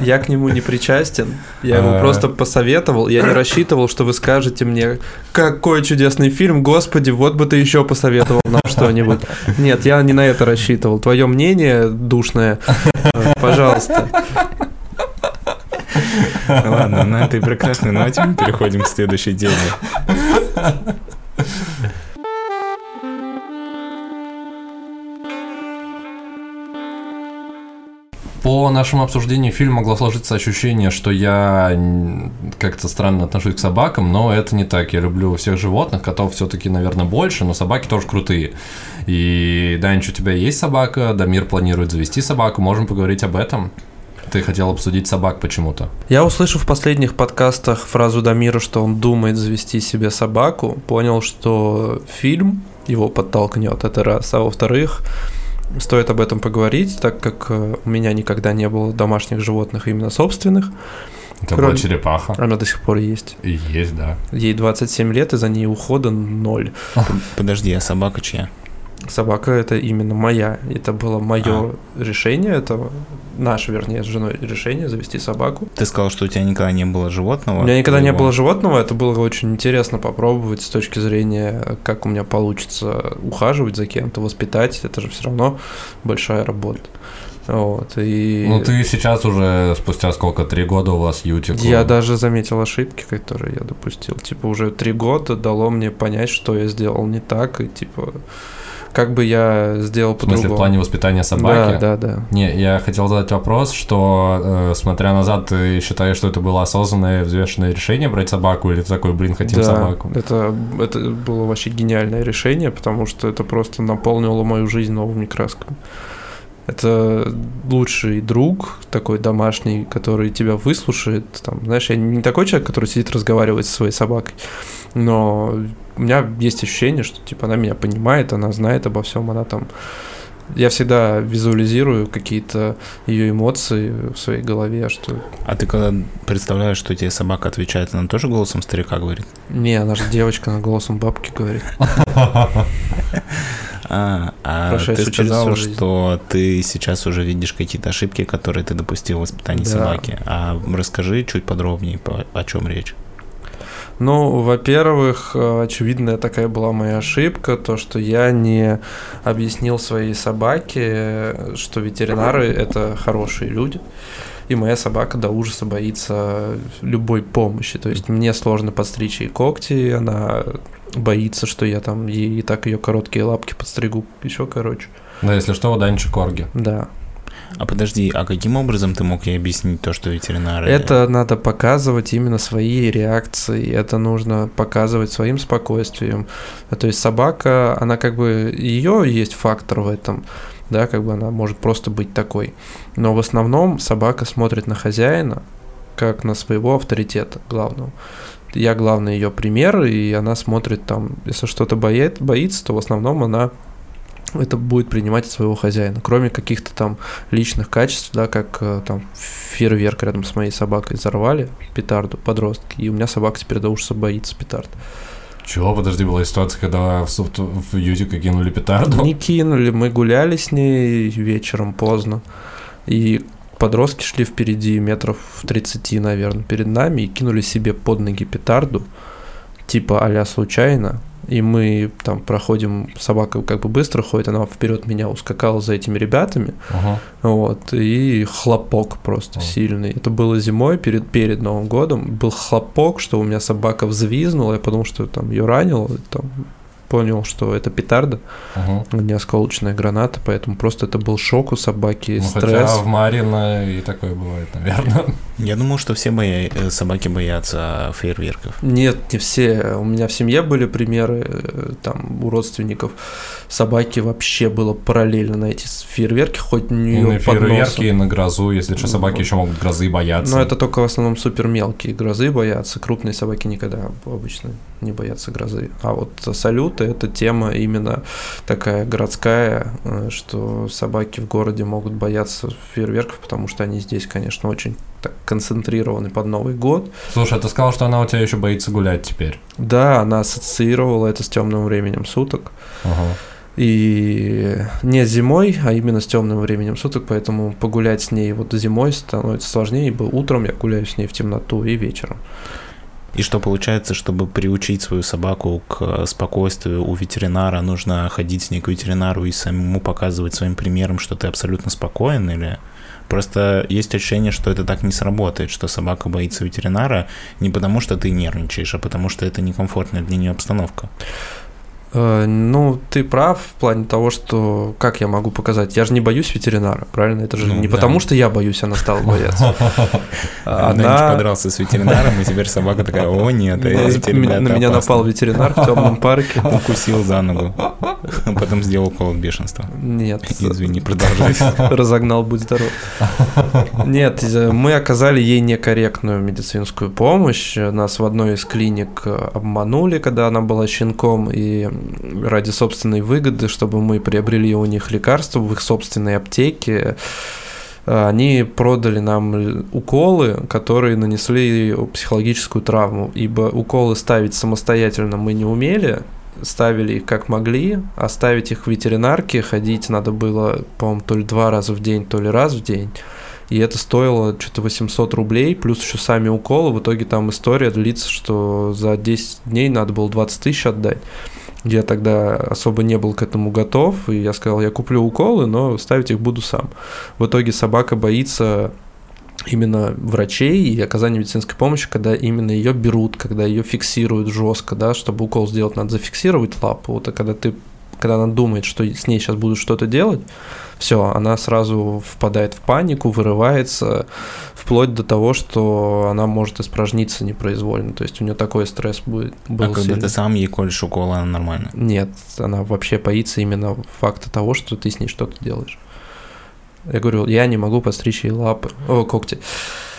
я к нему не причастен. Я его А. просто посоветовал, я не рассчитывал, что вы скажете мне, какой чудесный фильм, господи, вот бы ты еще посоветовал нам что-нибудь. Нет, я не на это рассчитывал. Твое мнение душное, пожалуйста. Ладно, на этой прекрасной ноте мы переходим к следующей теме. По нашему обсуждению фильма могло сложиться ощущение, что я как-то странно отношусь к собакам, но это не так. Я люблю всех животных, котов все-таки, наверное, больше, но собаки тоже крутые. И, Данич, у тебя есть собака, Дамир планирует завести собаку, можем поговорить об этом? Ты хотел обсудить собак почему-то. Я услышав в последних подкастах фразу Дамира, что он думает завести себе собаку, понял, что фильм его подтолкнет, это раз. А во-вторых, стоит об этом поговорить, так как э, у меня никогда не было домашних животных именно собственных. Это Кроме- была черепаха. Она до сих пор есть. И есть, да. Ей 27 лет, и за ней ухода ноль. Подожди, а собака чья? Собака это именно моя. Это было мое решение, это наше, вернее, с женой решение завести собаку. Ты сказал, что у тебя никогда не было животного. У меня никогда не твоего. было животного, это было очень интересно попробовать с точки зрения, как у меня получится ухаживать за кем-то, воспитать. Это же все равно большая работа. Вот, и Ну ты сейчас уже спустя сколько, три года у вас ютик? я даже заметил ошибки, которые я допустил. Типа уже три года дало мне понять, что я сделал не так, и типа как бы я сделал В смысле, по-другому. в плане воспитания собаки? Да, да, да. Не, я хотел задать вопрос, что, э, смотря назад, ты считаешь, что это было осознанное, взвешенное решение брать собаку, или ты такой, блин, хотим да, собаку? Это, это было вообще гениальное решение, потому что это просто наполнило мою жизнь новыми красками. Это лучший друг, такой домашний, который тебя выслушает. Там, знаешь, я не такой человек, который сидит разговаривает со своей собакой, но у меня есть ощущение, что типа она меня понимает, она знает обо всем, она там. Я всегда визуализирую какие-то ее эмоции в своей голове, что А ты когда представляешь, что тебе собака отвечает, она тоже голосом старика говорит? не, она же девочка, она голосом бабки говорит. А, а ты сказал, что ты сейчас уже видишь какие-то ошибки, которые ты допустил в воспитании Да. собаки. А расскажи чуть подробнее, по- о чем речь. Ну, во-первых, э, очевидная такая была моя ошибка, то, что я не объяснил своей собаке, что ветеринары – это хорошие люди. И моя собака до ужаса боится любой помощи. То есть мне сложно подстричь ей когти, она боится, что я там ей и так ее короткие лапки подстригу, еще короче. Да, если что, у Данчи Корги. Да. А подожди, а каким образом ты мог ей объяснить то, что ветеринары... Это надо показывать именно свои реакции, это нужно показывать своим спокойствием. То есть собака, она как бы, ее есть фактор в этом, да, как бы она может просто быть такой. Но в основном собака смотрит на хозяина, как на своего авторитета главного. Я главный ее пример, и она смотрит там, если что-то боит, боится, то в основном она это будет принимать от своего хозяина. Кроме каких-то там личных качеств, да, как э, там фейерверк рядом с моей собакой взорвали, петарду, подростки, и у меня собака теперь до ужаса боится петард. Чего? Подожди, была ситуация, когда в, софт... в Ютика кинули петарду? Не кинули, мы гуляли с ней вечером поздно, и подростки шли впереди метров 30, наверное, перед нами, и кинули себе под ноги петарду, типа а случайно, и мы там проходим, собака как бы быстро ходит, она вперед меня ускакала за этими ребятами, Ага. вот, и хлопок просто Ага. сильный. Это было зимой, перед, перед Новым годом, был хлопок, что у меня собака взвизнула, я подумал, что там ее ранило, там понял, что это петарда, а не осколочная граната, поэтому просто это был шок у собаки, Ну, стресс. хотя в Марина и такое бывает, наверное. Я думал, что все боя... э, собаки боятся фейерверков. Нет, не все. У меня в семье были примеры, э, там, у родственников. Собаки вообще было параллельно на эти фейерверки, хоть не на под фейерверки, и на грозу, если что, собаки Вот. еще могут грозы бояться. Но это только в основном супер мелкие грозы боятся. Крупные собаки никогда обычно не боятся грозы. А вот салюты это тема именно такая городская, э, что собаки в городе могут бояться фейерверков, потому что они здесь, конечно, очень так концентрированы под Новый год. Слушай, а ты сказал, что она у тебя еще боится гулять теперь. Да, она ассоциировала это с темным временем суток. Ага. И не зимой, а именно с темным временем суток, поэтому погулять с ней вот зимой становится сложнее, ибо утром я гуляю с ней в темноту и вечером. И что получается, чтобы приучить свою собаку к э, спокойствию у ветеринара, нужно ходить с ней к ветеринару и самому показывать своим примером, что ты абсолютно спокоен или... Просто есть ощущение, что это так не сработает, что собака боится ветеринара не потому, что ты нервничаешь, а потому, что это некомфортная для нее обстановка. Э, Ну, ты прав в плане того, что как я могу показать? Я же не боюсь ветеринара, правильно? Это же Ну, не да. потому, что я боюсь, она стала бояться. Она подрался с ветеринаром, и теперь собака такая, о нет, на меня опасны». напал ветеринар в темном парке. Укусил за ногу, потом сделал от бешенства. Нет, Извини, продолжай. разогнал, будь здоров. Нет, мы оказали ей некорректную медицинскую помощь. Нас в одной из клиник обманули, когда она была щенком, и ради собственной выгоды, чтобы мы приобрели у них лекарства в их собственной аптеке, э, они продали нам уколы, которые нанесли психологическую травму, ибо уколы ставить самостоятельно мы не умели, ставили их как могли, оставить их в ветеринарке, ходить надо было, по-моему, то ли два раза в день, то ли раз в день. И это стоило что-то 800 рублей, плюс еще сами уколы. В итоге там история длится, что за 10 дней надо было 20 тысяч отдать. Я тогда особо не был к этому готов, и я сказал, я куплю уколы, но ставить их буду сам. В итоге собака боится именно врачей и оказания медицинской помощи, когда именно ее берут, когда ее фиксируют жестко, да, чтобы укол сделать, надо зафиксировать лапу. Вот, а когда ты когда она думает, что с ней сейчас будут что-то делать, все, она сразу впадает в панику, вырывается, вплоть до того, что она может испражниться непроизвольно. То есть у нее такой стресс будет. Был А когда сильный. ты сам ей колешь укол, она нормально. Нет, она вообще боится именно факта того, что ты с ней что-то делаешь. Я говорю, я не могу подстричь ей лапы, о, когти.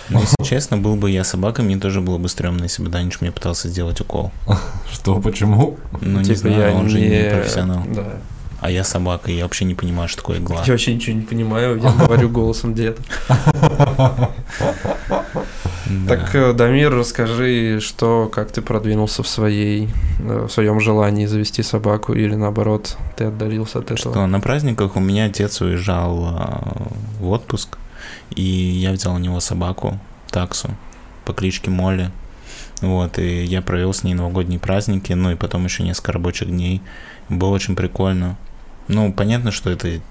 Но если честно, был бы я собакой, мне тоже было бы стрёмно, если бы Данич мне пытался сделать укол. Что, почему? Ну, не Типа, знаю, он же не профессионал. Да. А я собака, и я вообще не понимаю, что такое игла. Я вообще ничего не понимаю, я говорю голосом деда. Да. Так, э, Дамир, расскажи, что, как ты продвинулся в своей, э, в своем желании завести собаку, или наоборот, ты отдалился от этого? Что, на праздниках у меня отец уезжал а, в отпуск, и я взял у него собаку, таксу, по кличке Молли. Вот, и я провел с ней новогодние праздники, ну и потом еще несколько рабочих дней. Было очень прикольно. Ну, понятно, что это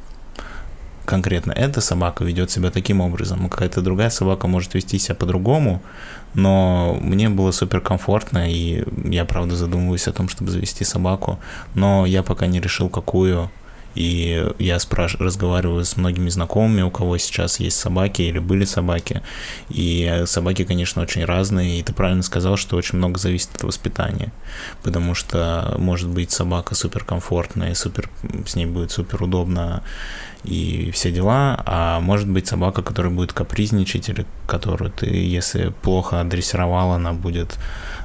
конкретно эта собака ведет себя таким образом, какая-то другая собака может вести себя по-другому, но мне было супер комфортно, и я, правда, задумываюсь о том, чтобы завести собаку, но я пока не решил, какую, и я спраш... разговариваю с многими знакомыми, у кого сейчас есть собаки или были собаки. И собаки, конечно, очень разные. И ты правильно сказал, что очень много зависит от воспитания. Потому что может быть собака супер комфортная, супер, с ней будет супер удобно и все дела, а может быть собака, которая будет капризничать или которую ты, если плохо адресировал, она будет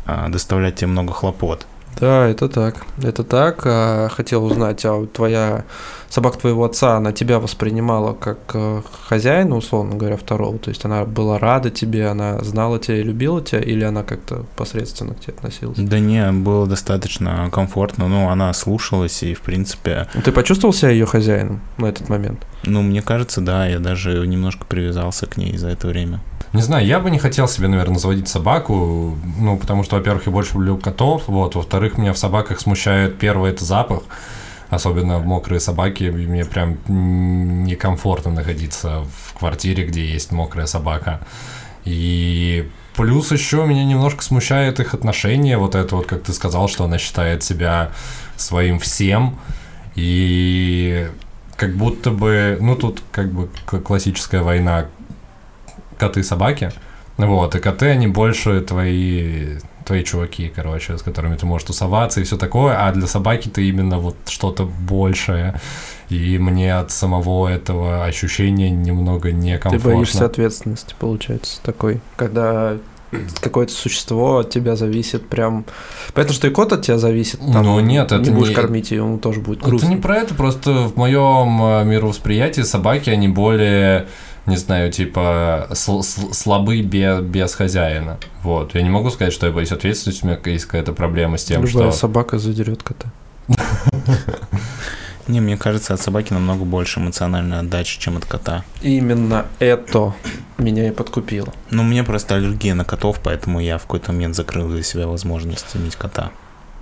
а, доставлять тебе много хлопот. Да, это так. Это так. А, хотел узнать, а твоя собака твоего отца, она тебя воспринимала как э, хозяина, условно говоря, второго? То есть она была рада тебе, она знала тебя и любила тебя, или она как-то посредственно к тебе относилась? Да не, было достаточно комфортно. Ну, она слушалась и, в принципе... Ты почувствовал себя ее хозяином на этот момент? Ну, мне кажется, да. Я даже немножко привязался к ней за это время. Не знаю, я бы не хотел себе, наверное, заводить собаку, ну, потому что, во-первых, я больше люблю котов, вот, во-вторых, меня в собаках смущает, первый, это запах, особенно в мокрые собаки, мне прям некомфортно находиться в квартире, где есть мокрая собака. И плюс еще меня немножко смущает их отношение, вот это вот, как ты сказал, что она считает себя своим всем, и как будто бы, ну тут как бы классическая война коты-собаки. Вот, и коты, они больше твои, твои чуваки, короче, с которыми ты можешь тусоваться и все такое, а для собаки ты именно вот что-то большее. И мне от самого этого ощущения немного некомфортно. Ты боишься ответственности, получается, такой, когда какое-то существо от тебя зависит прям... Понятно, что и кот от тебя зависит. Там, ну нет, это не... будешь не... кормить, и ему тоже будет грустно. Это не про это, просто в моем э, мировосприятии собаки, они более не знаю, типа слабы без, без хозяина. Вот. Я не могу сказать, что я боюсь ответственности, у меня есть какая-то проблема с тем, Любая что... собака задерет кота. Не, мне кажется, от собаки намного больше эмоциональной отдачи, чем от кота. Именно это меня и подкупило. Ну, мне просто аллергия на котов, поэтому я в какой-то момент закрыл для себя возможность иметь кота.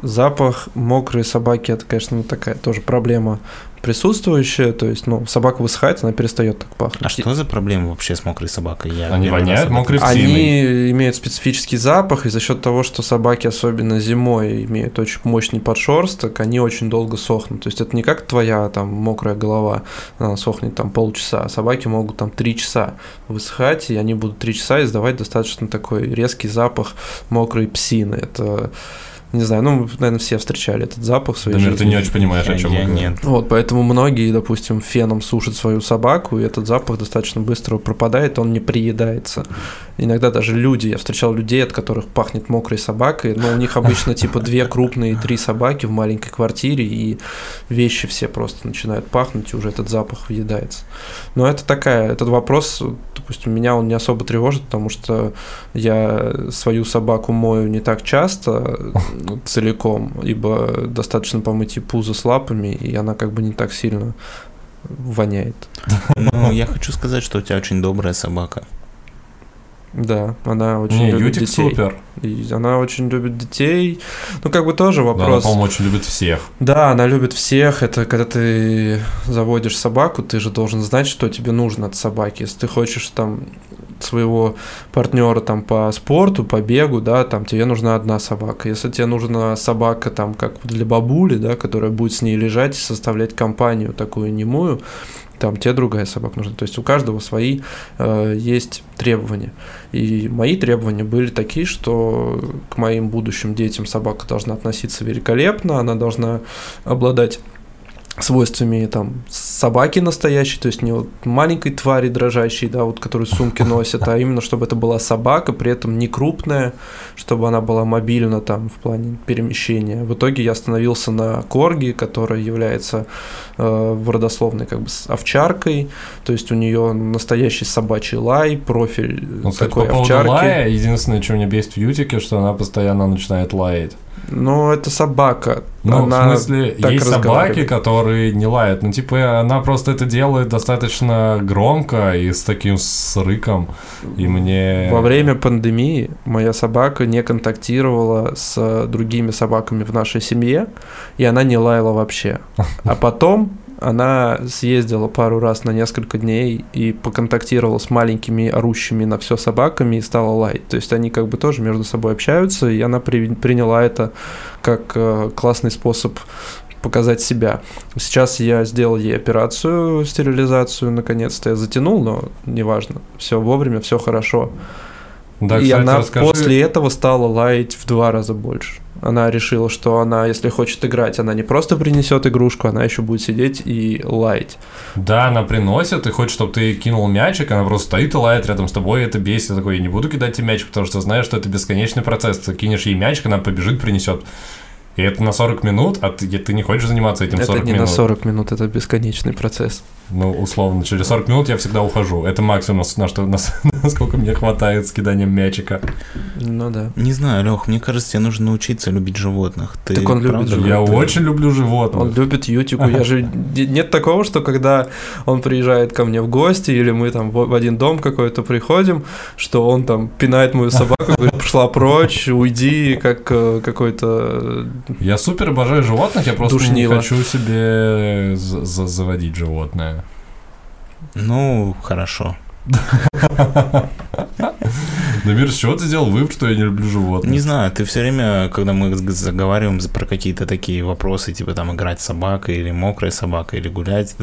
Запах мокрой собаки это, конечно, такая тоже проблема присутствующая, то есть, ну, собака высыхает, она перестает так пахнуть. А что за проблема вообще с мокрой собакой? Я Они воняют мокрой псиной. Они имеют специфический запах, и за счет того, что собаки, особенно зимой, имеют очень мощный подшерсток, они очень долго сохнут. То есть это не как твоя там мокрая голова, она сохнет там полчаса, а собаки могут там три часа высыхать, и они будут три часа издавать достаточно такой резкий запах мокрой псины. Это не знаю, ну, наверное, все встречали этот запах в своей Дамир, жизни. ты не очень понимаешь, о чем я нет. Вот, поэтому многие, допустим, феном сушат свою собаку, и этот запах достаточно быстро пропадает, он не приедается. Иногда даже люди, я встречал людей, от которых пахнет мокрой собакой, но у них обычно типа две крупные, три собаки в маленькой квартире, и вещи все просто начинают пахнуть, и уже этот запах въедается. Но это такая, этот вопрос, допустим, меня он не особо тревожит, потому что я свою собаку мою не так часто, целиком, ибо достаточно помыть и пузо с лапами, и она как бы не так сильно воняет. Ну, я хочу сказать, что у тебя очень добрая собака. Да, она очень Не, любит Ютик детей. супер. И она очень любит детей. Ну, как бы тоже Да, она, вопрос. по-моему, очень любит всех. Да, она любит всех. Это когда ты заводишь собаку, ты же должен знать, что тебе нужно от собаки. Если ты хочешь там своего партнера там по спорту, по бегу, да, там тебе нужна одна собака. Если тебе нужна собака там как для бабули, да, которая будет с ней лежать и составлять компанию такую немую, там тебе другая собака нужна. То есть у каждого свои э, есть требования. И мои требования были такие, что к моим будущим детям собака должна относиться великолепно, она должна обладать свойствами там собаки настоящей, то есть не вот маленькой твари дрожащей, да, вот которую сумки носят, а именно чтобы это была собака, при этом не крупная, чтобы она была мобильна там в плане перемещения. В итоге я остановился на корги, которая является э, в родословной как бы с овчаркой, то есть у нее настоящий собачий лай, профиль Ну, кстати, такой по овчарки. лая, единственное, что у меня бесит в Ютике, что она постоянно начинает лаять. Но это собака. Ну, она в смысле, есть собаки, которые не лают. Ну, типа, она просто это делает достаточно громко и с таким с рыком. И мне... Во время пандемии моя собака не контактировала с другими собаками в нашей семье, и она не лаяла вообще. А потом она съездила пару раз на несколько дней и поконтактировала с маленькими орущими на все собаками и стала лаять. То есть они как бы тоже между собой общаются, и она при, приняла это как э, классный способ показать себя. Сейчас я сделал ей операцию, стерилизацию, наконец-то я затянул, но неважно, все вовремя, все хорошо. Да, и кстати, она расскажи... после этого стала лаять в два раза больше. Она решила, что она, если хочет играть, она не просто принесет игрушку, она еще будет сидеть и лаять. Да, она приносит и хочет, чтобы ты кинул мячик, она просто стоит и лает рядом с тобой, и это бесит. Я такой, я не буду кидать тебе мячик, потому что знаю, что это бесконечный процесс. Ты кинешь ей мячик, она побежит, принесет. И это на 40 минут, а ты, ты не хочешь заниматься этим 40 минут. Это не на 40 минут, это бесконечный процесс. Ну, условно, через 40 минут я всегда ухожу. Это максимум, на что, на, насколько мне хватает с киданием мячика. Ну да. Не знаю, Лех, мне кажется, тебе нужно научиться любить животных. Ты так он любит животных. Я очень люблю животных. Он любит Ютику. Я же... Нет такого, что когда он приезжает ко мне в гости, или мы там в один дом какой-то приходим, что он там пинает мою собаку, говорит, пошла прочь, уйди, как э, какой-то... Я супер обожаю животных, я просто Душнило. не хочу себе заводить животное. Ну, хорошо. Дамир, с чего ты сделал вывод, что я не люблю животных? Не знаю, ты все время, когда мы заговариваем про какие-то такие вопросы, типа там играть с собакой, или мокрая собака, или гулять,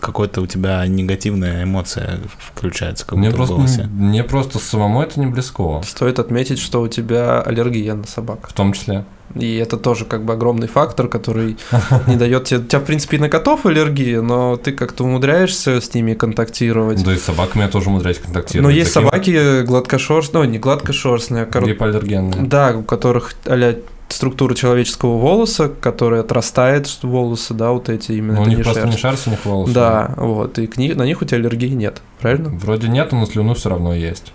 какой-то у тебя негативная эмоция включается, как мне просто, в голосе. Мне просто самому это не близко. Стоит отметить, что у тебя аллергия на собак. В том числе. И это тоже как бы огромный фактор, который не дает тебе... У тебя, в принципе, и на котов аллергия, но ты как-то умудряешься с ними контактировать. Да и с собаками я тоже умудряюсь контактировать. Но есть Таким... собаки гладкошерстные, ну, не гладкошерстные, а... Кор... Гипоаллергенные. Да, у которых а структура человеческого волоса, которая отрастает волосы, да, вот эти именно. Но у них не просто шерсть. не шерсть, у них волосы. Да, вот, и к ни... на них у тебя аллергии нет, правильно? Вроде нет, но слюну все равно есть.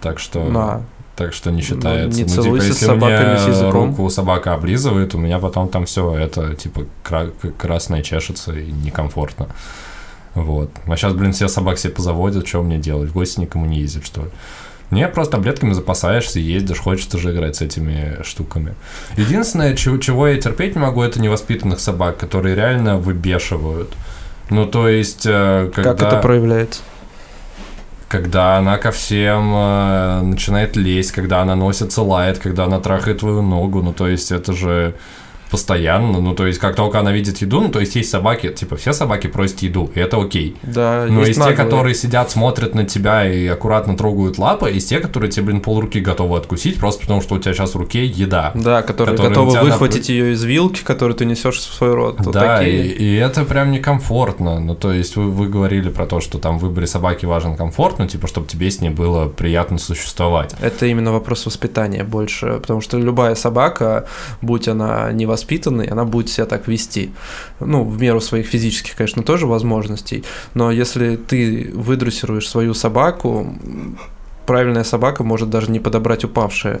Так что... Да. Так что не считается. Ну, не ну, типа, если с собаками с языком. руку собака облизывает, у меня потом там все это типа кра- красное чешется и некомфортно. Вот. А сейчас, блин, все собак себе позаводят, что мне делать? В гости никому не ездить, что ли? Не, просто таблетками запасаешься, ездишь, хочется же играть с этими штуками. Единственное, чего, чего я терпеть не могу, это невоспитанных собак, которые реально выбешивают. Ну, то есть, э, когда... Как это проявляется? Когда она ко всем э, начинает лезть, когда она носится, лает, когда она трахает твою ногу, ну то есть это же постоянно, ну, то есть, как только она видит еду, ну, то есть, есть собаки, типа, все собаки просят еду, и это окей. Да, Но есть, есть те, которые сидят, смотрят на тебя и аккуратно трогают лапы, есть те, которые тебе, блин, полруки готовы откусить, просто потому что у тебя сейчас в руке еда. Да, которые, готовы выхватить нап... ее из вилки, которую ты несешь в свой рот. Вот да, такие. И, и это прям некомфортно. Ну, то есть, вы, вы говорили про то, что там в выборе собаки важен комфорт, ну, типа, чтобы тебе с ней было приятно существовать. Это именно вопрос воспитания больше, потому что любая собака, будь она невоспитанная, воспитанной, она будет себя так вести. Ну, в меру своих физических, конечно, тоже возможностей, но если ты выдрессируешь свою собаку, правильная собака может даже не подобрать упавшее.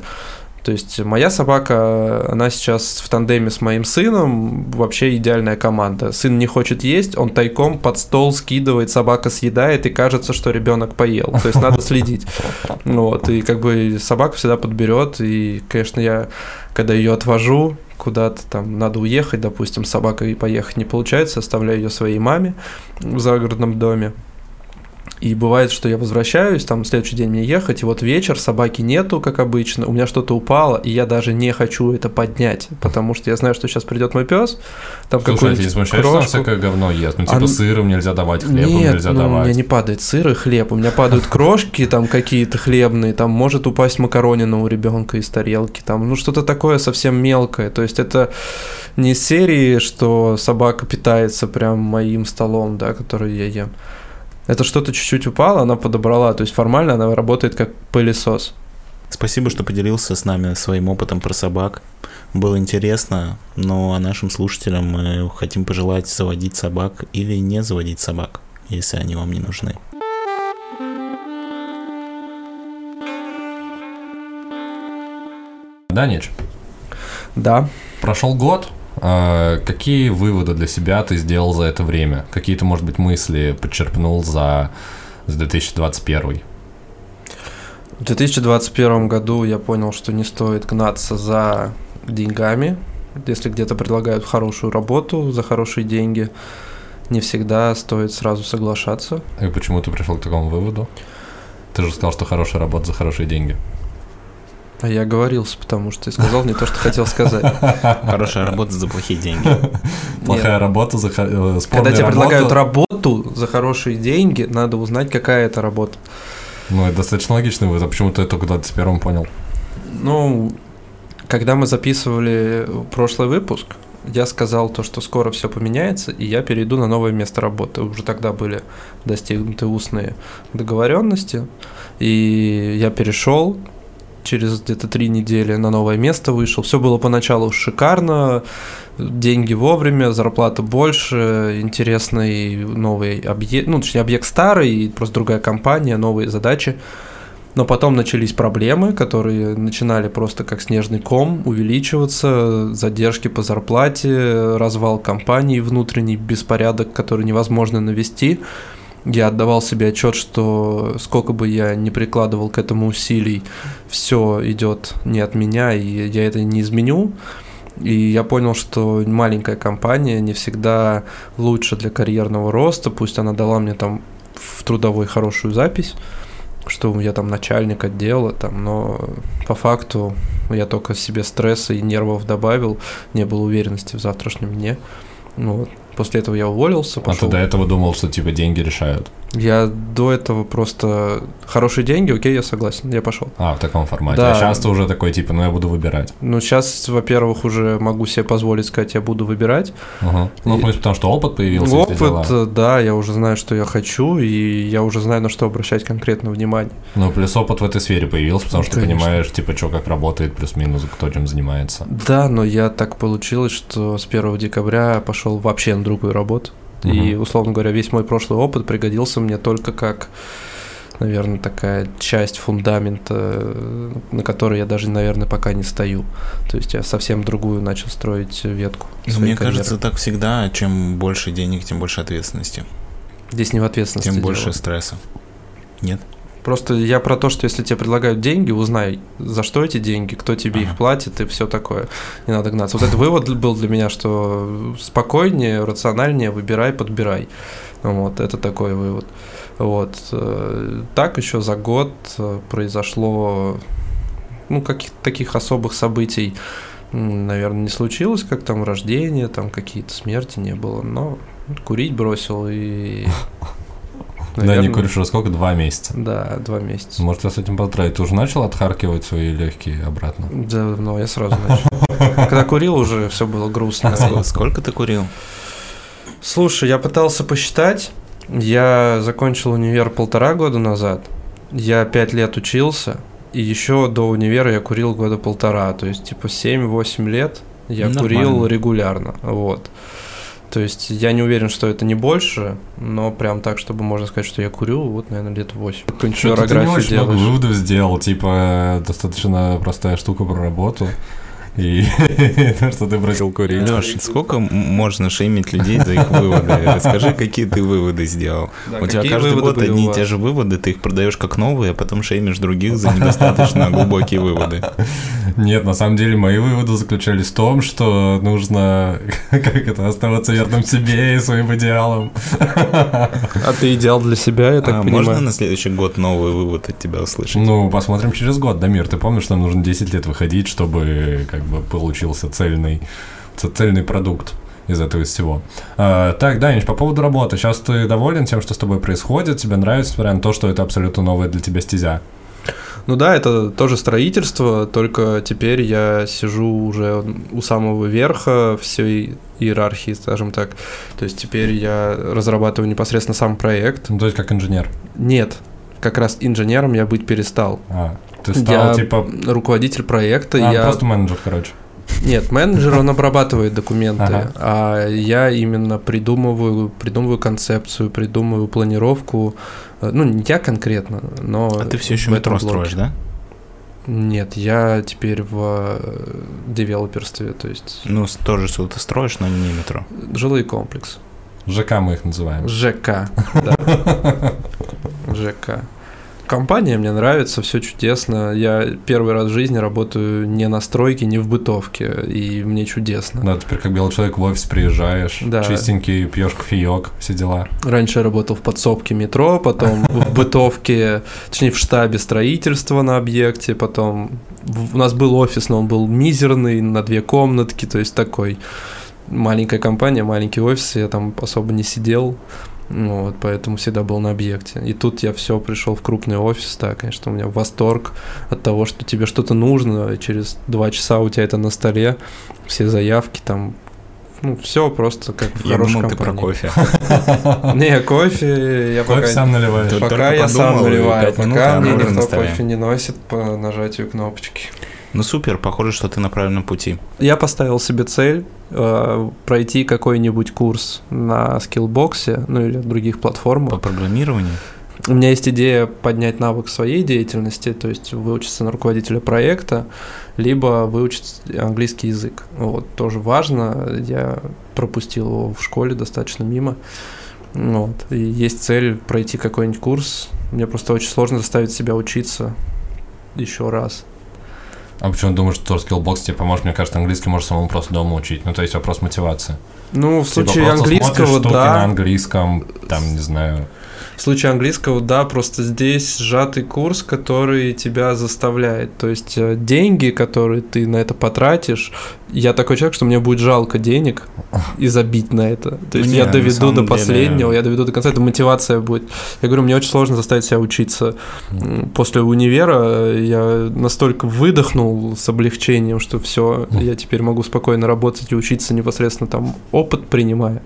То есть моя собака, она сейчас в тандеме с моим сыном, вообще идеальная команда. Сын не хочет есть, он тайком под стол скидывает, собака съедает, и кажется, что ребенок поел. То есть надо следить. Вот, и как бы собака всегда подберет, и, конечно, я, когда ее отвожу, куда-то там надо уехать, допустим, собакой поехать не получается, оставляю ее своей маме в загородном доме. И бывает, что я возвращаюсь, там следующий день мне ехать, и вот вечер, собаки нету, как обычно, у меня что-то упало, и я даже не хочу это поднять, потому что я знаю, что сейчас придет мой пес, там Слушай, а не смущаешь, что всякое говно ест? Ну, типа а... сыром нельзя давать, хлебом Нет, нельзя ну, давать. у меня не падает сыр и хлеб, у меня падают крошки там какие-то хлебные, там может упасть макаронина у ребенка из тарелки, там, ну, что-то такое совсем мелкое, то есть это не серии, что собака питается прям моим столом, да, который я ем. Это что-то чуть-чуть упало, она подобрала. То есть формально она работает как пылесос. Спасибо, что поделился с нами своим опытом про собак. Было интересно, но а нашим слушателям мы хотим пожелать заводить собак или не заводить собак, если они вам не нужны. Данич. Да. Прошел год, какие выводы для себя ты сделал за это время? Какие-то, может быть, мысли подчерпнул за, за 2021? В 2021 году я понял, что не стоит гнаться за деньгами, если где-то предлагают хорошую работу за хорошие деньги. не всегда стоит сразу соглашаться. И почему ты пришел к такому выводу? Ты же сказал, что хорошая работа за хорошие деньги. А я оговорился, потому что ты сказал не то, что хотел сказать. Хорошая работа за плохие деньги. Плохая работа за э, Когда тебе предлагают работу за хорошие деньги, надо узнать, какая это работа. Ну, это достаточно логичный вывод. А почему ты только в 21 понял? Ну, когда мы записывали прошлый выпуск, я сказал то, что скоро все поменяется, и я перейду на новое место работы. Уже тогда были достигнуты устные договоренности, и я перешел через где-то три недели на новое место вышел. Все было поначалу шикарно, деньги вовремя, зарплата больше, интересный новый объект, ну, точнее, объект старый, просто другая компания, новые задачи. Но потом начались проблемы, которые начинали просто как снежный ком увеличиваться, задержки по зарплате, развал компании, внутренний беспорядок, который невозможно навести. Я отдавал себе отчет, что сколько бы я ни прикладывал к этому усилий, все идет не от меня, и я это не изменю. И я понял, что маленькая компания не всегда лучше для карьерного роста, пусть она дала мне там в трудовой хорошую запись, что я там начальник отдела, там, но по факту я только себе стресса и нервов добавил, не было уверенности в завтрашнем дне. Вот. После этого я уволился, А ты пошел. до этого думал, что типа деньги решают? Я до этого просто хорошие деньги, окей, я согласен, я пошел. А, в таком формате. Да. А сейчас ты уже такой, типа, ну я буду выбирать. Ну, сейчас, во-первых, уже могу себе позволить сказать, я буду выбирать. Ага. Ну, И- смысле, потому что опыт появился. Опыт, да, я уже знаю, что я хочу, и я уже знаю, на что обращать конкретно внимание. Ну, плюс опыт в этой сфере появился, потому что ты Конечно. понимаешь, типа, что как работает, плюс-минус, кто чем занимается. Да, но я так получилось, что с 1 декабря пошел вообще на другую работу. И, Мгм. условно говоря, весь мой прошлый опыт пригодился мне только как, наверное, такая часть фундамента, на которой я даже, наверное, пока не стою. То есть я совсем другую начал строить ветку. Ну, Мне карьеры. кажется, так всегда, чем больше денег, тем больше ответственности, здесь не в ответственности. тем дело. больше стресса. Нет? Просто я про то, что если тебе предлагают деньги, узнай, за что эти деньги, кто тебе Ага. их платит и все такое. Не надо гнаться. Вот этот вывод был для меня, что спокойнее, рациональнее выбирай, подбирай. Вот, это такой вывод. Вот. э, Так еще за год э, произошло, ну, каких-то таких особых событий, наверное, не случилось, как там рождение, там какие-то смерти не было, но курить бросил и... Да, не наверное, куришь уже сколько? Два месяца. Да, два месяца. Может, я с этим поздравить. Ты уже начал отхаркивать свои легкие обратно? Да, ну я сразу начал. Когда курил, уже все было грустно. Ск- Сколько ты курил? Слушай, я пытался посчитать. Я закончил универ полтора года назад. Я пять лет учился. И еще до универа я курил года полтора. То есть, типа, 7-8 лет я Нормально. курил регулярно. Вот. То есть, я не уверен, что это не больше, но прям так, чтобы можно сказать, что я курю, вот, наверное, лет 8. Какую-нибудь Что-то ты не очень много выводов сделал, типа, достаточно простая штука про работу. И то, что ты бросил курить. Леш, сколько можно шеймить людей за их выводы? Расскажи, какие ты выводы сделал. Да, у тебя каждый год одни и те же выводы, ты их продаешь как новые, а потом шеймишь других за недостаточно глубокие выводы. Нет, на самом деле мои выводы заключались в том, что нужно, как это, оставаться верным себе и своим идеалам. А ты идеал для себя, я так А понимаю. можно на следующий год новый вывод от тебя услышать? Ну, посмотрим через год, Дамир. Ты помнишь, нам нужно 10 лет выходить, чтобы как бы получился цельный, цельный продукт из этого из всего. А, так, Данич, по поводу работы. Сейчас ты доволен тем, что с тобой происходит? Тебе нравится, несмотря на то, что это абсолютно новая для тебя стезя? Ну да, это тоже строительство, только теперь я сижу уже у самого верха всей иерархии, скажем так. То есть теперь я разрабатываю непосредственно сам проект. Ну, то есть как инженер. Нет, как раз инженером я быть перестал. А, ты стал, я типа... руководитель проекта, а, я... просто менеджер, короче. Нет, менеджер, он обрабатывает документы, Ага. а я именно придумываю, придумываю концепцию, придумываю планировку. Э, Ну, не я конкретно, но... А ты все еще метро блоке. строишь, да? Нет, я теперь в э, девелоперстве, то есть Ну, тоже что-то строишь, но не метро. жилой комплекс. ЖК мы их называем. ЖК, да. ЖК. Компания мне нравится, все чудесно. Я первый раз в жизни работаю не на стройке, не в бытовке, и мне чудесно. Да, теперь как белый человек в офис приезжаешь, Да. чистенький, пьешь кофеек, все дела. Раньше я работал в подсобке метро, потом в бытовке, точнее в штабе строительства на объекте, потом у нас был офис, но он был мизерный, на две комнатки, то есть такой маленькая компания, маленький офис, я там особо не сидел, вот, поэтому всегда был на объекте. И тут я все пришел в крупный офис, да, конечно, у меня восторг от того, что тебе что-то нужно, и через два часа у тебя это на столе, все заявки там, ну, все просто как в Я хорошей думал, ты про компании. кофе. Не, кофе я Кофе пока... сам наливаешь. Тут Пока я сам наливаю, пока а мне никто кофе не носит по нажатию кнопочки. Ну супер, похоже, что ты на правильном пути. Я поставил себе цель э, пройти какой-нибудь курс на скиллбоксе, ну или других По платформах. программированию? У меня есть идея поднять навык своей деятельности, то есть выучиться на руководителя проекта, либо выучить английский язык. Вот, тоже важно, я пропустил его в школе достаточно мимо. Вот. И есть цель пройти какой-нибудь курс. Мне просто очень сложно заставить себя учиться еще раз. А почему думаешь, что Skillbox тебе поможет? Мне кажется, английский можешь самому просто дома учить. Ну, то есть вопрос мотивации. Ну, в Типа случае смотришь английского, да. на английском, там, не знаю. В случае английского, да, просто здесь сжатый курс, который тебя заставляет. То есть э, деньги, которые ты на это потратишь, я такой человек, что мне будет жалко денег и забить на это. То Ну есть не, я на доведу до деле- последнего, я доведу до конца, это мотивация будет. Я говорю, мне очень сложно заставить себя учиться. После универа я настолько выдохнул с облегчением, что все, я теперь могу спокойно работать и учиться непосредственно там опыт принимая.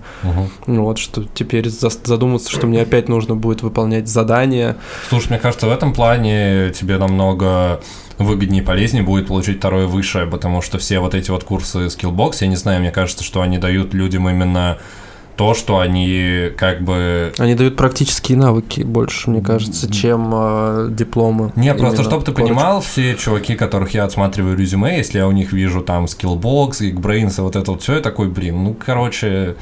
Ну вот, что теперь задуматься, что мне опять нужно будет выполнять задания. Слушай, мне кажется, в этом плане тебе намного выгоднее и полезнее будет получить второе высшее, потому что все вот эти вот курсы Skillbox, я не знаю, мне кажется, что они дают людям именно то, что они как бы... Они дают практические навыки больше, мне кажется, чем э, дипломы. Не, просто чтобы ты короче. понимал, все чуваки, которых я отсматриваю резюме, если я у них вижу там Skillbox, Geekbrains и вот это вот все, я такой, блин, ну, короче,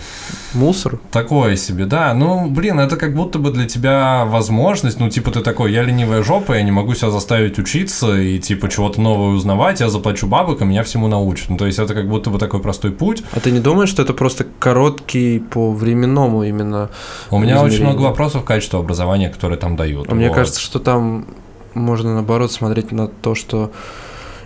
Мусор. Такое себе, да. Ну, блин, это как будто бы для тебя возможность, ну, типа, ты такой, я ленивая жопа, я не могу себя заставить учиться и, типа, чего-то новое узнавать, я заплачу бабок, и меня всему научат. Ну, то есть это как будто бы такой простой путь. А ты не думаешь, что это просто короткий по временному именно? У меня очень много вопросов к качеству образования, которые там дают. А мне Вот. кажется, что там можно наоборот смотреть на то, что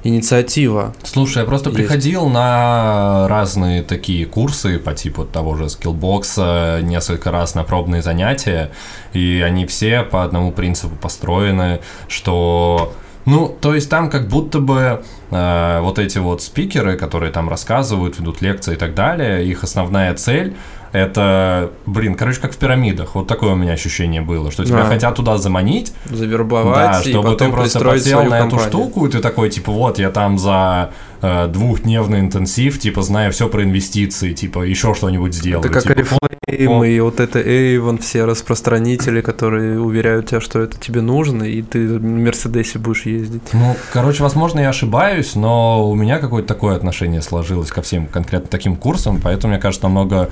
инициатива. Слушай, я просто Есть. приходил на разные такие курсы по типу того же скиллбокса, несколько раз на пробные занятия, и они все по одному принципу построены, что ну, то есть там как будто бы э, вот эти вот спикеры, которые там рассказывают, ведут лекции и так далее, их основная цель это, блин, короче, как в пирамидах. Вот такое у меня ощущение было, что тебя А. хотят туда заманить, Завербовать да, чтобы ты просто подсел на эту штуку, и ты такой, типа, вот, я там за э, двухдневный интенсив, типа, знаю все про инвестиции, типа, еще что-нибудь сделаю. Это как Типа, Oriflame и вот это Avon, все распространители, которые уверяют тебя, что это тебе нужно, и ты на Мерседесе будешь ездить. Ну, короче, возможно, я ошибаюсь, но у меня какое-то такое отношение сложилось ко всем конкретно таким курсам, поэтому, мне кажется, намного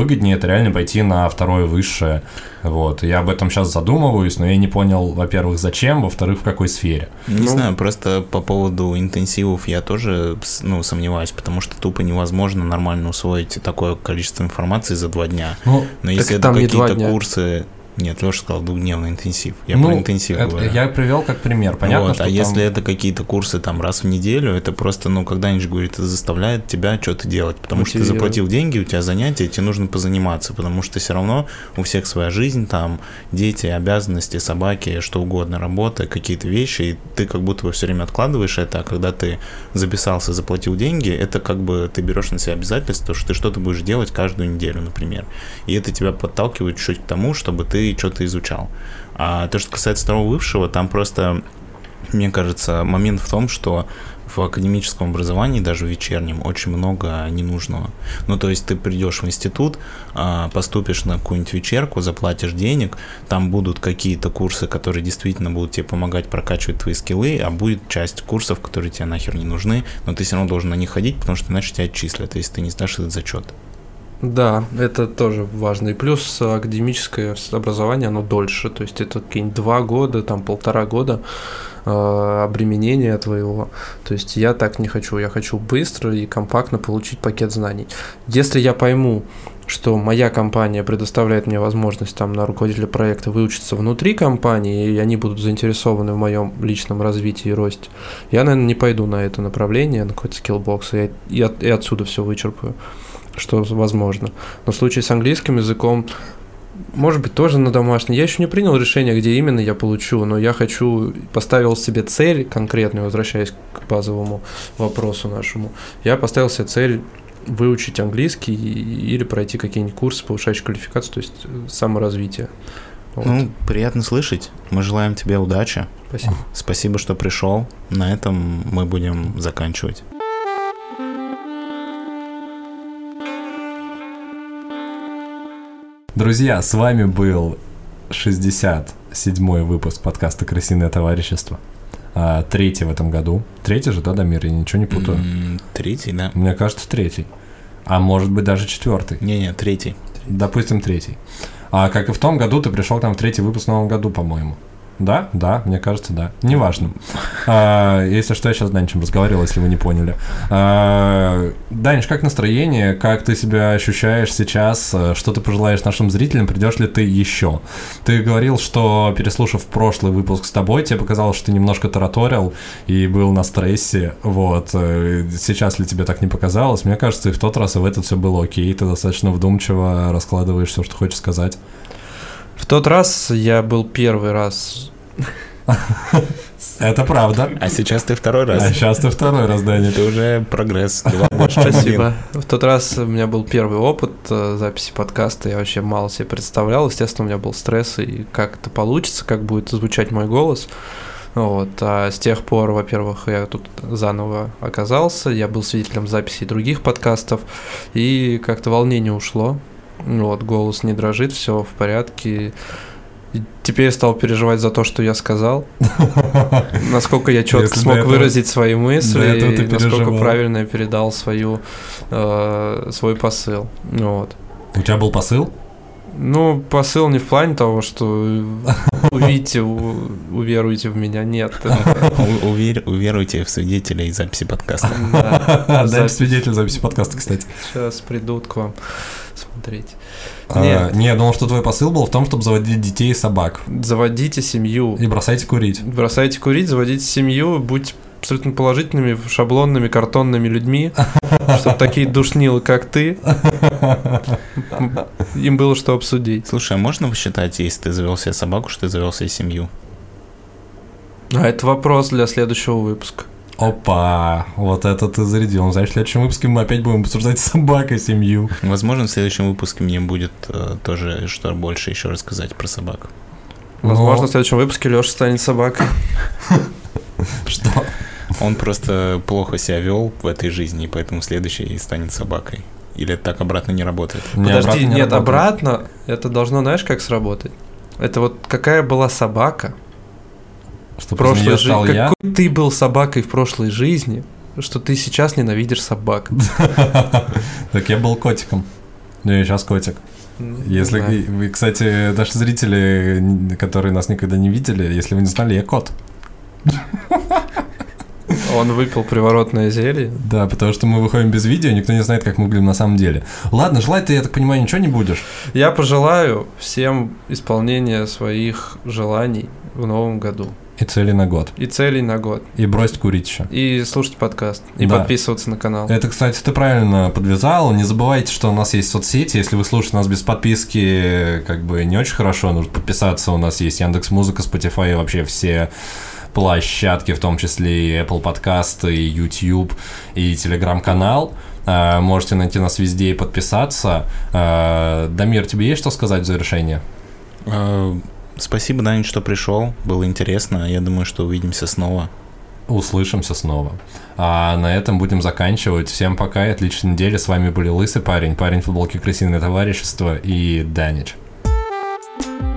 выгоднее это реально пойти на второе высшее. Вот. Я об этом сейчас задумываюсь, но я не понял, во-первых, зачем, во-вторых, в какой сфере. Не Ну. знаю, просто по поводу интенсивов я тоже ну, сомневаюсь, потому что тупо невозможно нормально усвоить такое количество информации за два дня. Ну, Но если это какие-то дня. курсы... Нет, Леша сказал двухдневный интенсив. Я ну, про интенсив это говорю. я привел как пример. Понятно, Вот, что а там- если это какие-то курсы там раз в неделю, это просто, ну, когда Анич говорит, это заставляет тебя что-то делать, потому что ты Мотивирует. заплатил деньги, у тебя занятия, тебе нужно позаниматься, потому что все равно у всех своя жизнь, там, дети, обязанности, собаки, что угодно, работа, какие-то вещи, и ты как будто бы все время откладываешь это, а когда ты записался, заплатил деньги, это как бы ты берешь на себя обязательство, что ты что-то будешь делать каждую неделю, например. И это тебя подталкивает чуть к тому, чтобы ты что-то изучал. А то, что касается второго высшего, там просто мне кажется, момент в том, что в академическом образовании, даже в вечернем, очень много ненужного. Ну, то есть ты придешь в институт, а, поступишь на какую-нибудь вечерку, заплатишь денег, там будут какие-то курсы, которые действительно будут тебе помогать прокачивать твои скиллы, а будет часть курсов, которые тебе нахер не нужны, но ты все равно должен на них ходить, потому что иначе тебя отчислят, если ты не сдашь этот зачет. Да, это тоже важно. И плюс академическое образование, оно дольше. То есть это какие-нибудь два года, там полтора года э, обременения твоего. То есть я так не хочу. Я хочу быстро и компактно получить пакет знаний. Если я пойму, что моя компания предоставляет мне возможность там на руководителя проекта выучиться внутри компании, и они будут заинтересованы в моем личном развитии и росте, я, наверное, не пойду на это направление, на какой-то скиллбокс, и, и, и отсюда все вычерпаю что возможно. Но в случае с английским языком, может быть, тоже на домашний. Я еще не принял решение, где именно я получу, но я хочу, поставил себе цель конкретную, возвращаясь к базовому вопросу нашему. Я поставил себе цель выучить английский или пройти какие-нибудь курсы, повышающие квалификацию, то есть э, саморазвитие. Вот. Ну, приятно слышать. Мы желаем тебе удачи. Спасибо. Спасибо, что пришел. На этом мы будем заканчивать. Друзья, с вами был 67-й выпуск подкаста «Крысиное товарищество». А, третий в этом году. Третий же, да, Дамир? Я ничего не путаю. Третий, да. Мне кажется, третий. А может быть, даже четвертый. Не-не, третий. Допустим, третий. А как и в том году, ты пришел к нам в третий выпуск в новом году, по-моему. Да, да, мне кажется, да. Неважно. А, если что, я сейчас с Даничем разговаривал, если вы не поняли. А, Данич, как настроение? Как ты себя ощущаешь сейчас? Что ты пожелаешь нашим зрителям? Придешь ли ты еще? Ты говорил, что переслушав прошлый выпуск с тобой, тебе показалось, что ты немножко тараторил и был на стрессе. Вот. Сейчас ли тебе так не показалось? Мне кажется, и в тот раз, и в этот все было окей. Ты достаточно вдумчиво раскладываешь все, что хочешь сказать. В тот раз я был первый раз это правда. А сейчас ты второй раз. А сейчас ты второй раз, Даня. Это уже прогресс. Спасибо. В тот раз у меня был первый опыт э, записи подкаста. Я вообще мало себе представлял. Естественно, у меня был стресс, и как это получится, как будет звучать мой голос. Вот. А с тех пор, во-первых, я тут заново оказался, я был свидетелем записи других подкастов, и как-то волнение ушло. Вот, голос не дрожит, все в порядке. Теперь я стал переживать за то, что я сказал. Насколько я четко смог выразить свои мысли, и насколько правильно я передал свою, э, свой посыл. Вот. У тебя был посыл? Ну, посыл не в плане того, что увидите, уверуйте в меня, нет. Уверуйте в свидетелей записи подкаста. Да, свидетель записи подкаста, кстати. Сейчас придут к вам смотреть. А, Нет. не, я думал, что твой посыл был в том, чтобы заводить детей и собак. Заводите семью. И бросайте курить. Бросайте курить, заводите семью, будьте абсолютно положительными, шаблонными, картонными людьми, чтобы такие душнилы, как ты, им было что обсудить. Слушай, а можно посчитать, если ты завел себе собаку, что ты завел себе семью? А это вопрос для следующего выпуска. Опа, вот это ты зарядил. Значит, в следующем выпуске мы опять будем обсуждать собак и семью. Возможно, в следующем выпуске мне будет э, тоже что больше еще рассказать про собак. Возможно, Но... в следующем выпуске Леша станет собакой. Что? Он просто плохо себя вел в этой жизни, и поэтому следующий станет собакой. Или это так обратно не работает? Подожди, нет, обратно это должно, знаешь, как сработать? Это вот какая была собака, что прошлой жизни. Какой я? ты был собакой в прошлой жизни, что ты сейчас ненавидишь собак. Так я был котиком. Ну, я сейчас котик. Если вы, кстати, наши зрители, которые нас никогда не видели, если вы не знали, я кот. Он выпил приворотное зелье. Да, потому что мы выходим без видео, никто не знает, как мы выглядим на самом деле. Ладно, желать ты, я так понимаю, ничего не будешь. Я пожелаю всем исполнения своих желаний в новом году. И цели на год. И цели на год. И бросить курить еще. И слушать подкаст. И да. подписываться на канал. Это, кстати, ты правильно подвязал. Не забывайте, что у нас есть соцсети. Если вы слушаете нас без подписки, как бы не очень хорошо, нужно подписаться. У нас есть Яндекс Музыка, Spotify и вообще все площадки, в том числе и Apple Podcast, и YouTube, и Telegram-канал. А, можете найти нас везде и подписаться. А, Дамир, тебе есть что сказать в завершение? Спасибо, Даня, что пришел. Было интересно. Я думаю, что увидимся снова. Услышимся снова. А на этом будем заканчивать. Всем пока и отличной недели. С вами были Лысый парень, парень футболки Крысиное товарищество и Данич. thank you